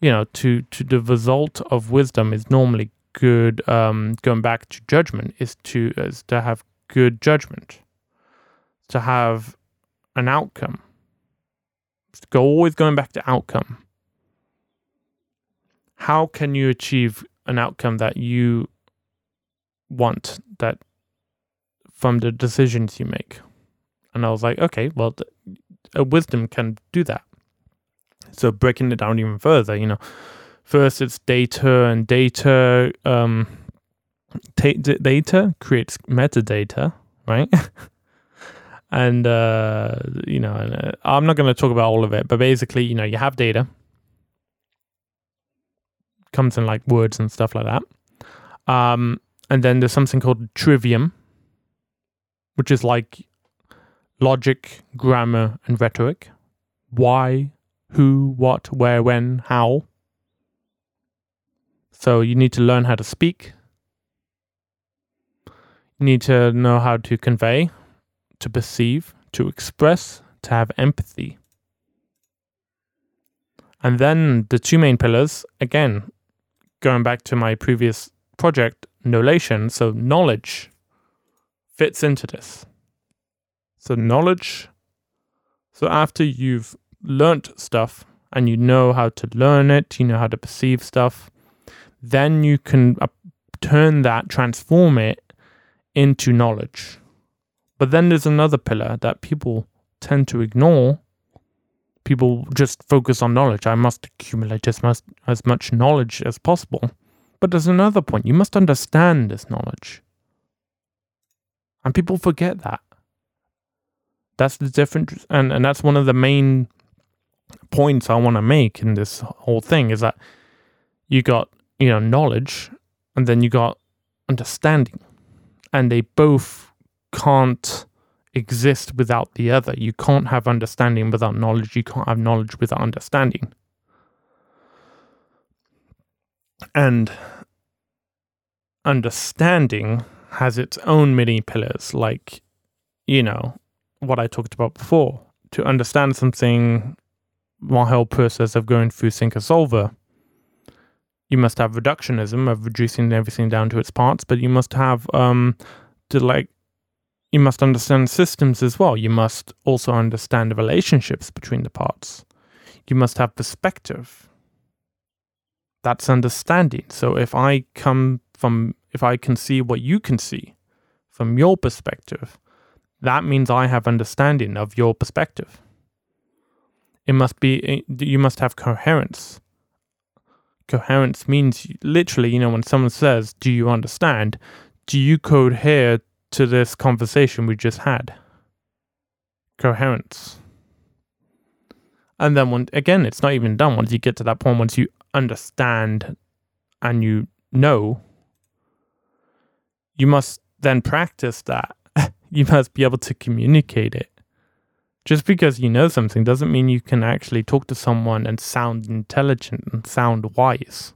you know to to the result of wisdom is normally good. Um, going back to judgment is to is to have good judgment, to have an outcome go always going back to outcome. How can you achieve an outcome that you want that from the decisions you make? And I was like, okay, well, a wisdom can do that. So breaking it down even further, you know, first it's data and data um, t- data creates metadata, right? and uh, you know, uh, I'm not going to talk about all of it, but basically, you know, you have data, comes in like words and stuff like that, um, and then there's something called trivium, which is like logic, grammar, and rhetoric. Why, who, what, where, when, how. So you need to learn how to speak. You need to know how to convey, to perceive, to express, to have empathy. And then the two main pillars, again, going back to my previous project, Knowlation, so knowledge fits into this. So, knowledge. So, after you've learnt stuff and you know how to learn it, you know how to perceive stuff, then you can uh, turn that, transform it into knowledge. But then there's another pillar that people tend to ignore. People just focus on knowledge. I must accumulate as much, as much knowledge as possible. But there's another point. You must understand this knowledge. And people forget that. That's the difference. And, and that's one of the main points I want to make in this whole thing is that you got, you know, knowledge and then you got understanding. And they both can't exist without the other. You can't have understanding without knowledge. You can't have knowledge without understanding. And understanding has its own mini pillars, like, you know, what I talked about before. To understand something, my whole process of going through Thinker Solver, you must have reductionism of reducing everything down to its parts, but you must have um to like you must understand systems as well. You must also understand the relationships between the parts. You must have perspective. That's understanding. So if I come from if I can see what you can see from your perspective, that means I have understanding of your perspective. It must be, eh, you must have coherence. Coherence means literally, you know, when someone says, Do you understand? Do you cohere to this conversation we just had? Coherence. And then, when, again, it's not even done. Once you get to that point, once you understand and you know, you must then practice that. you must be able to communicate it. Just because you know something doesn't mean you can actually talk to someone and sound intelligent and sound wise.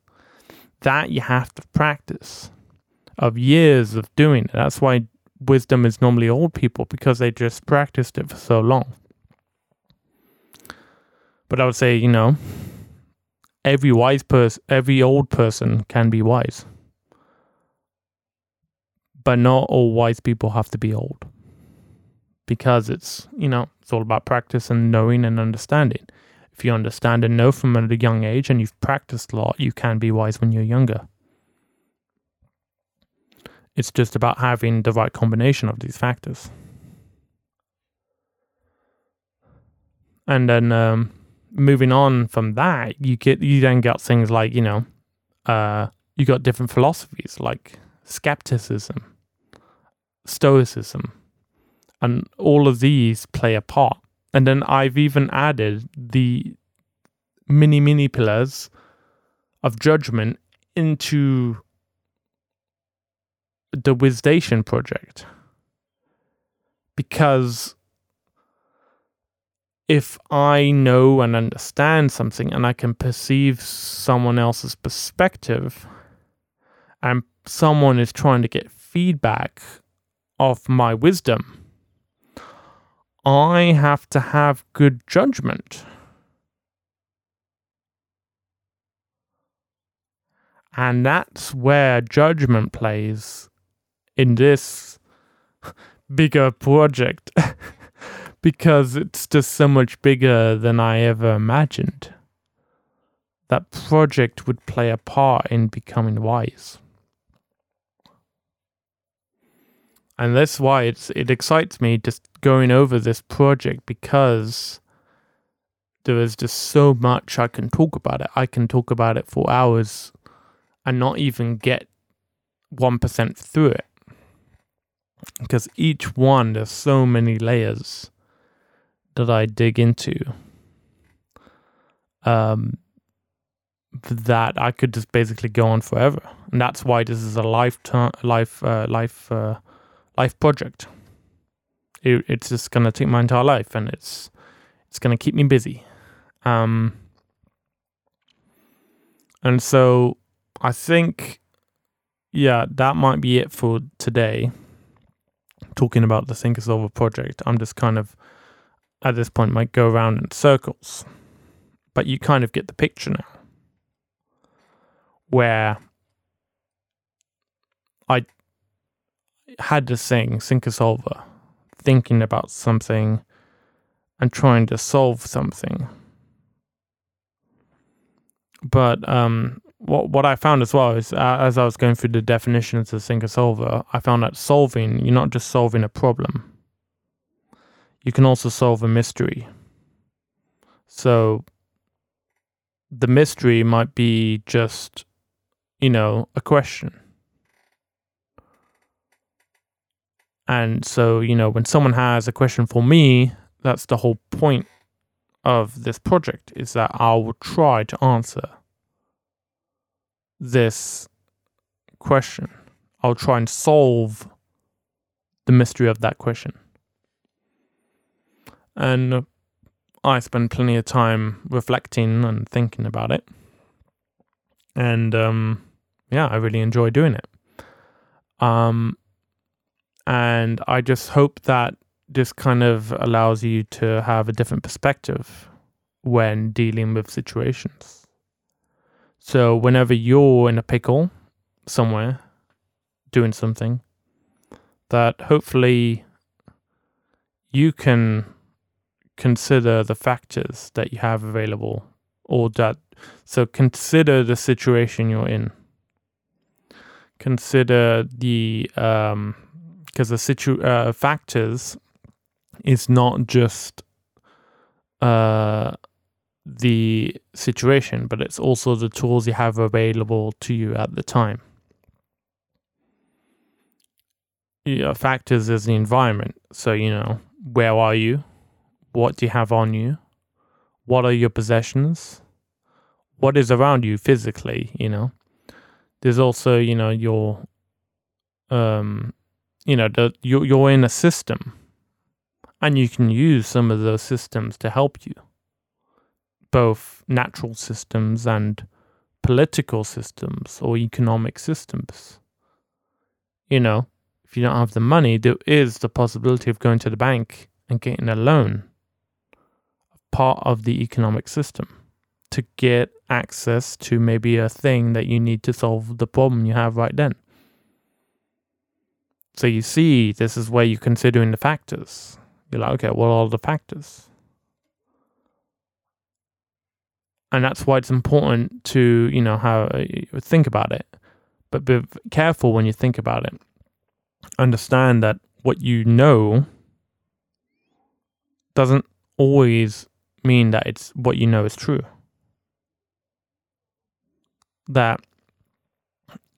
That you have to practice of years of doing it. That's why wisdom is normally old people because they just practiced it for so long. But I would say, you know, every wise person, every old person can be wise but not all wise people have to be old because it's you know it's all about practice and knowing and understanding if you understand and know from a young age and you've practiced a lot you can be wise when you're younger it's just about having the right combination of these factors and then um, moving on from that you get you then got things like you know uh, you got different philosophies like skepticism stoicism. And all of these play a part. And then I've even added the mini, mini pillars of judgment into the Wisdation project. Because if I know and understand something and I can perceive someone else's perspective, and someone is trying to get feedback of my wisdom. I have to have good judgment. And that's where judgment plays in this bigger project because it's just so much bigger than I ever imagined. That project would play a part in becoming wise. And that's why it's it excites me just going over this project because there is just so much I can talk about it. I can talk about it for hours and not even get 1% through it. Because each one, there's so many layers that I dig into. Um, that I could just basically go on forever, and that's why this is a lifetime, life, uh, life, uh, life project. it, it's just going to take my entire life and it's it's going to keep me busy. Um, and so I think, yeah, that might be it for today. Talking about the Thinkersolver project, I'm just kind of at this point might go around in circles, but you kind of get the picture now. Where I had this thing, solver, thinking about something and trying to solve something. But um, what what I found as well is uh, as I was going through the definitions of Thinkersolver, I found that solving you're not just solving a problem. You can also solve a mystery. So the mystery might be just, you know, a question. And so, you know, when someone has a question for me, that's the whole point of this project is that I will try to answer this question. I'll try and solve the mystery of that question. And I spend plenty of time reflecting and thinking about it. And um, yeah, I really enjoy doing it. Um, and I just hope that this kind of allows you to have a different perspective when dealing with situations. So, whenever you're in a pickle somewhere doing something, that hopefully you can consider the factors that you have available or that so consider the situation you're in consider the um because the situ uh, factors is not just uh, the situation, but it's also the tools you have available to you at the time. Yeah, factors is the environment. So, you know, where are you? What do you have on you? What are your possessions? What is around you physically, you know? There's also, you know, your um you know, the you're you're in a system and you can use some of those systems to help you, both natural systems and political systems or economic systems. You know, if you don't have the money, there is the possibility of going to the bank and getting a loan, part of the economic system, to get access to maybe a thing that you need to solve the problem you have right then. So you see, this is where you're considering the factors. You're like, okay, what are all the factors? And that's why it's important to, you know, how uh, think about it. But be careful when you think about it. Understand that what you know doesn't always mean that it's what you know is true. That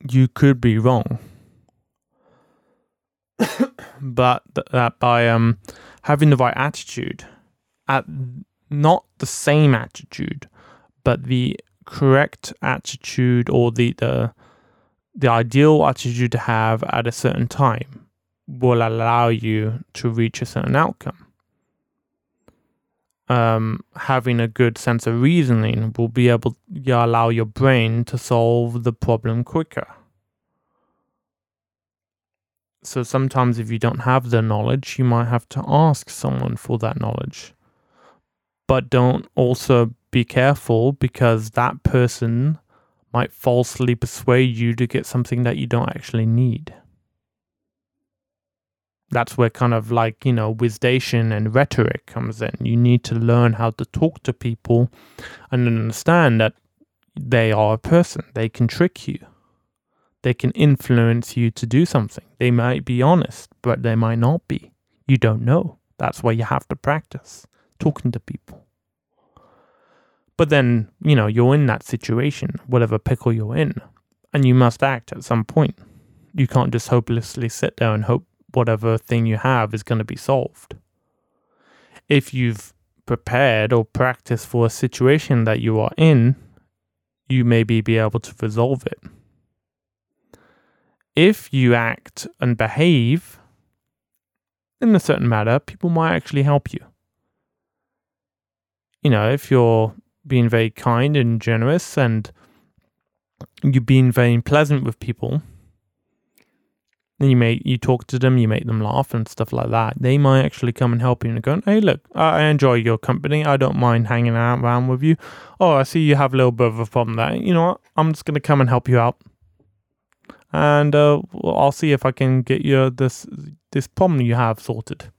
you could be wrong. But that by um having the right attitude, at not the same attitude, but the correct attitude or the the the ideal attitude to have at a certain time will allow you to reach a certain outcome. Um, having a good sense of reasoning will be able to allow your brain to solve the problem quicker. So sometimes, if you don't have the knowledge, you might have to ask someone for that knowledge. But don't also be careful because that person might falsely persuade you to get something that you don't actually need. That's where kind of like, you know, wisdation and rhetoric comes in. You need to learn how to talk to people and understand that they are a person. They can trick you they can influence you to do something. They might be honest, but they might not be. You don't know. That's why you have to practice talking to people. But then, you know, you're in that situation, whatever pickle you're in, and you must act at some point. You can't just hopelessly sit there and hope whatever thing you have is going to be solved. If you've prepared or practiced for a situation that you are in, you maybe be able to resolve it if you act and behave in a certain manner, people might actually help you. You know, if you're being very kind and generous and you're being very pleasant with people, then you make you talk to them, you make them laugh and stuff like that. They might actually come and help you and go, "Hey, look, I enjoy your company. I don't mind hanging out around with you. Oh, I see you have a little bit of a problem there. You know what? I'm just gonna come and help you out, and uh, I'll see if I can get you this this problem you have sorted."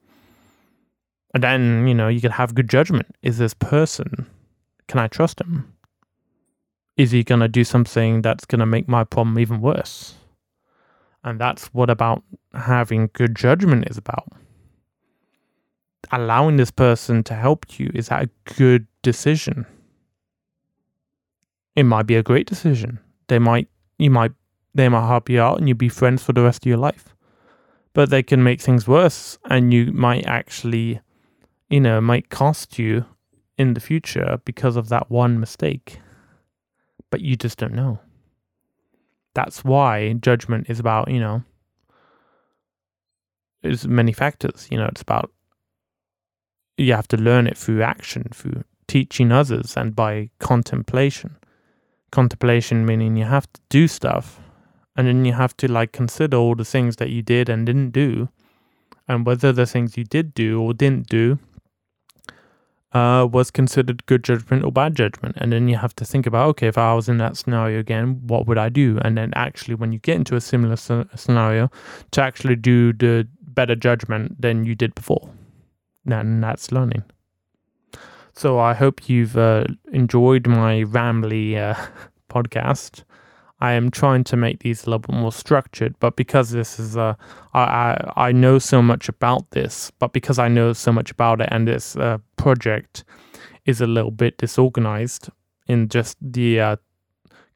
And then you know you can have good judgment. Is this person? Can I trust him? Is he gonna do something that's gonna make my problem even worse? And that's what about having good judgment is about. Allowing this person to help you is that a good decision? It might be a great decision. They might you might they might help you out and you'll be friends for the rest of your life. But they can make things worse and you might actually you know, might cost you in the future because of that one mistake. But you just don't know that's why judgment is about, you know, there's many factors. You know, it's about you have to learn it through action, through teaching others, and by contemplation. Contemplation meaning you have to do stuff, and then you have to like consider all the things that you did and didn't do, and whether the things you did do or didn't do uh, was considered good judgment or bad judgment. And then you have to think about, okay, if I was in that scenario again, what would I do? And then actually, when you get into a similar scenario, to actually do the better judgment than you did before. And that's learning. So I hope you've uh, enjoyed my rambly uh, podcast. I am trying to make these a little bit more structured, but because this is a, I, I, I know so much about this, but because I know so much about it and this uh, project is a little bit disorganized in just the uh,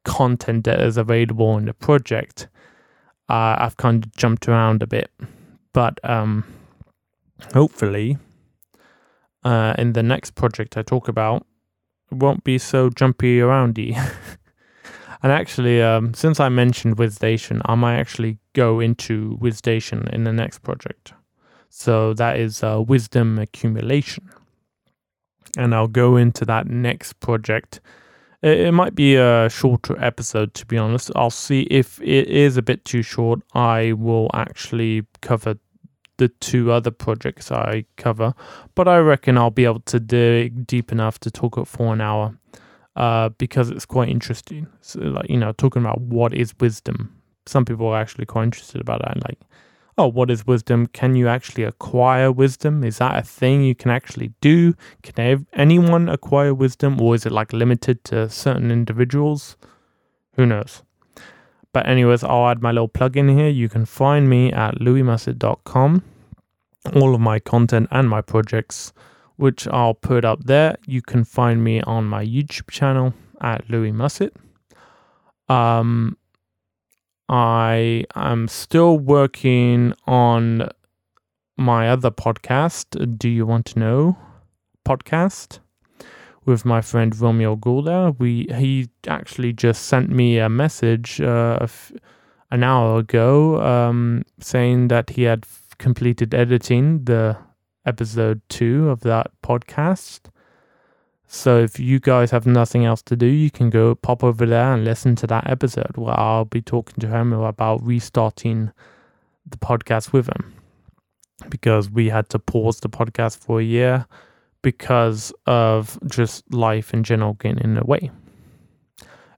content that is available in the project, uh, I've kind of jumped around a bit. But um, hopefully, uh, in the next project I talk about, won't be so jumpy aroundy. And actually, um, since I mentioned Wisdation, I might actually go into Wisdation in the next project. So that is uh, wisdom accumulation. And I'll go into that next project. It, it might be a shorter episode, to be honest. I'll see if it is a bit too short. I will actually cover the two other projects I cover, but I reckon I'll be able to dig deep enough to talk it for an hour uh, because it's quite interesting. So, like, you know, talking about what is wisdom. Some people are actually quite interested about that. Like, oh, what is wisdom? Can you actually acquire wisdom? Is that a thing you can actually do? Can anyone acquire wisdom, or is it like limited to certain individuals? Who knows? But, anyways, I'll add my little plug in here. You can find me at louiemussett.com. All of my content and my projects which I'll put up there. You can find me on my YouTube channel at Louie Mussett. Um, I am still working on my other podcast, Do You Want to Know podcast, with my friend Romeo Goulda. We he actually just sent me a message uh, an hour ago um, saying that he had completed editing the episode two of that podcast. So if you guys have nothing else to do, you can go pop over there and listen to that episode where I'll be talking to him about restarting the podcast with him. Because we had to pause the podcast for a year because of just life in general getting in the way.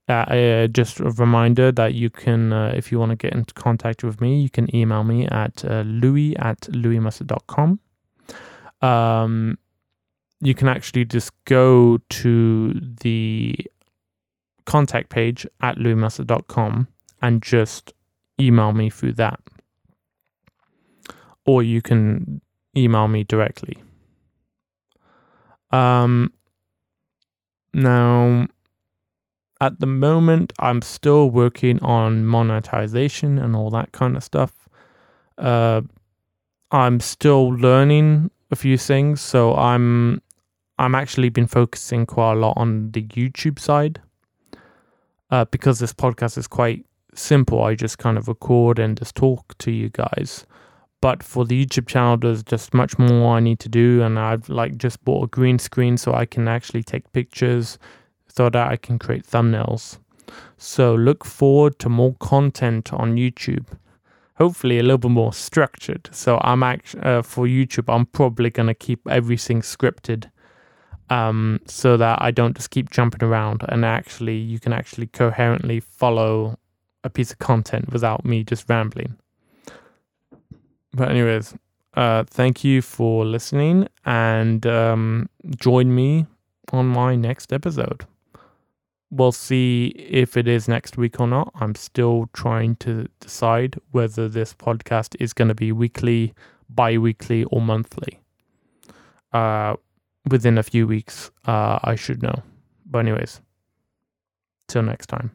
Uh, uh, just a reminder that you can, uh, if you want to get into contact with me, you can email me at uh, louie at louiemussett.com um, you can actually just go to the contact page at louiemussett.com and just email me through that. Or you can email me directly. Um, now, at the moment, I'm still working on monetization and all that kind of stuff. Uh, I'm still learning a few things. So I'm I'm actually been focusing quite a lot on the YouTube side. Uh, because this podcast is quite simple. I just kind of record and just talk to you guys. but for the YouTube channel, there's just much more I need to do, and I've like just bought a green screen so I can actually take pictures, so that I can create thumbnails. So look forward to more content on YouTube. Hopefully a little bit more structured. So I'm actually uh, for YouTube, I'm probably gonna keep everything scripted, um, so that I don't just keep jumping around, and actually you can actually coherently follow a piece of content without me just rambling. But anyways, uh, thank you for listening, and um, join me on my next episode we'll see if it is next week or not. I'm still trying to decide whether this podcast is going to be weekly, bi weekly, or monthly. Uh, within a few weeks, uh, I should know. But, anyways, till next time.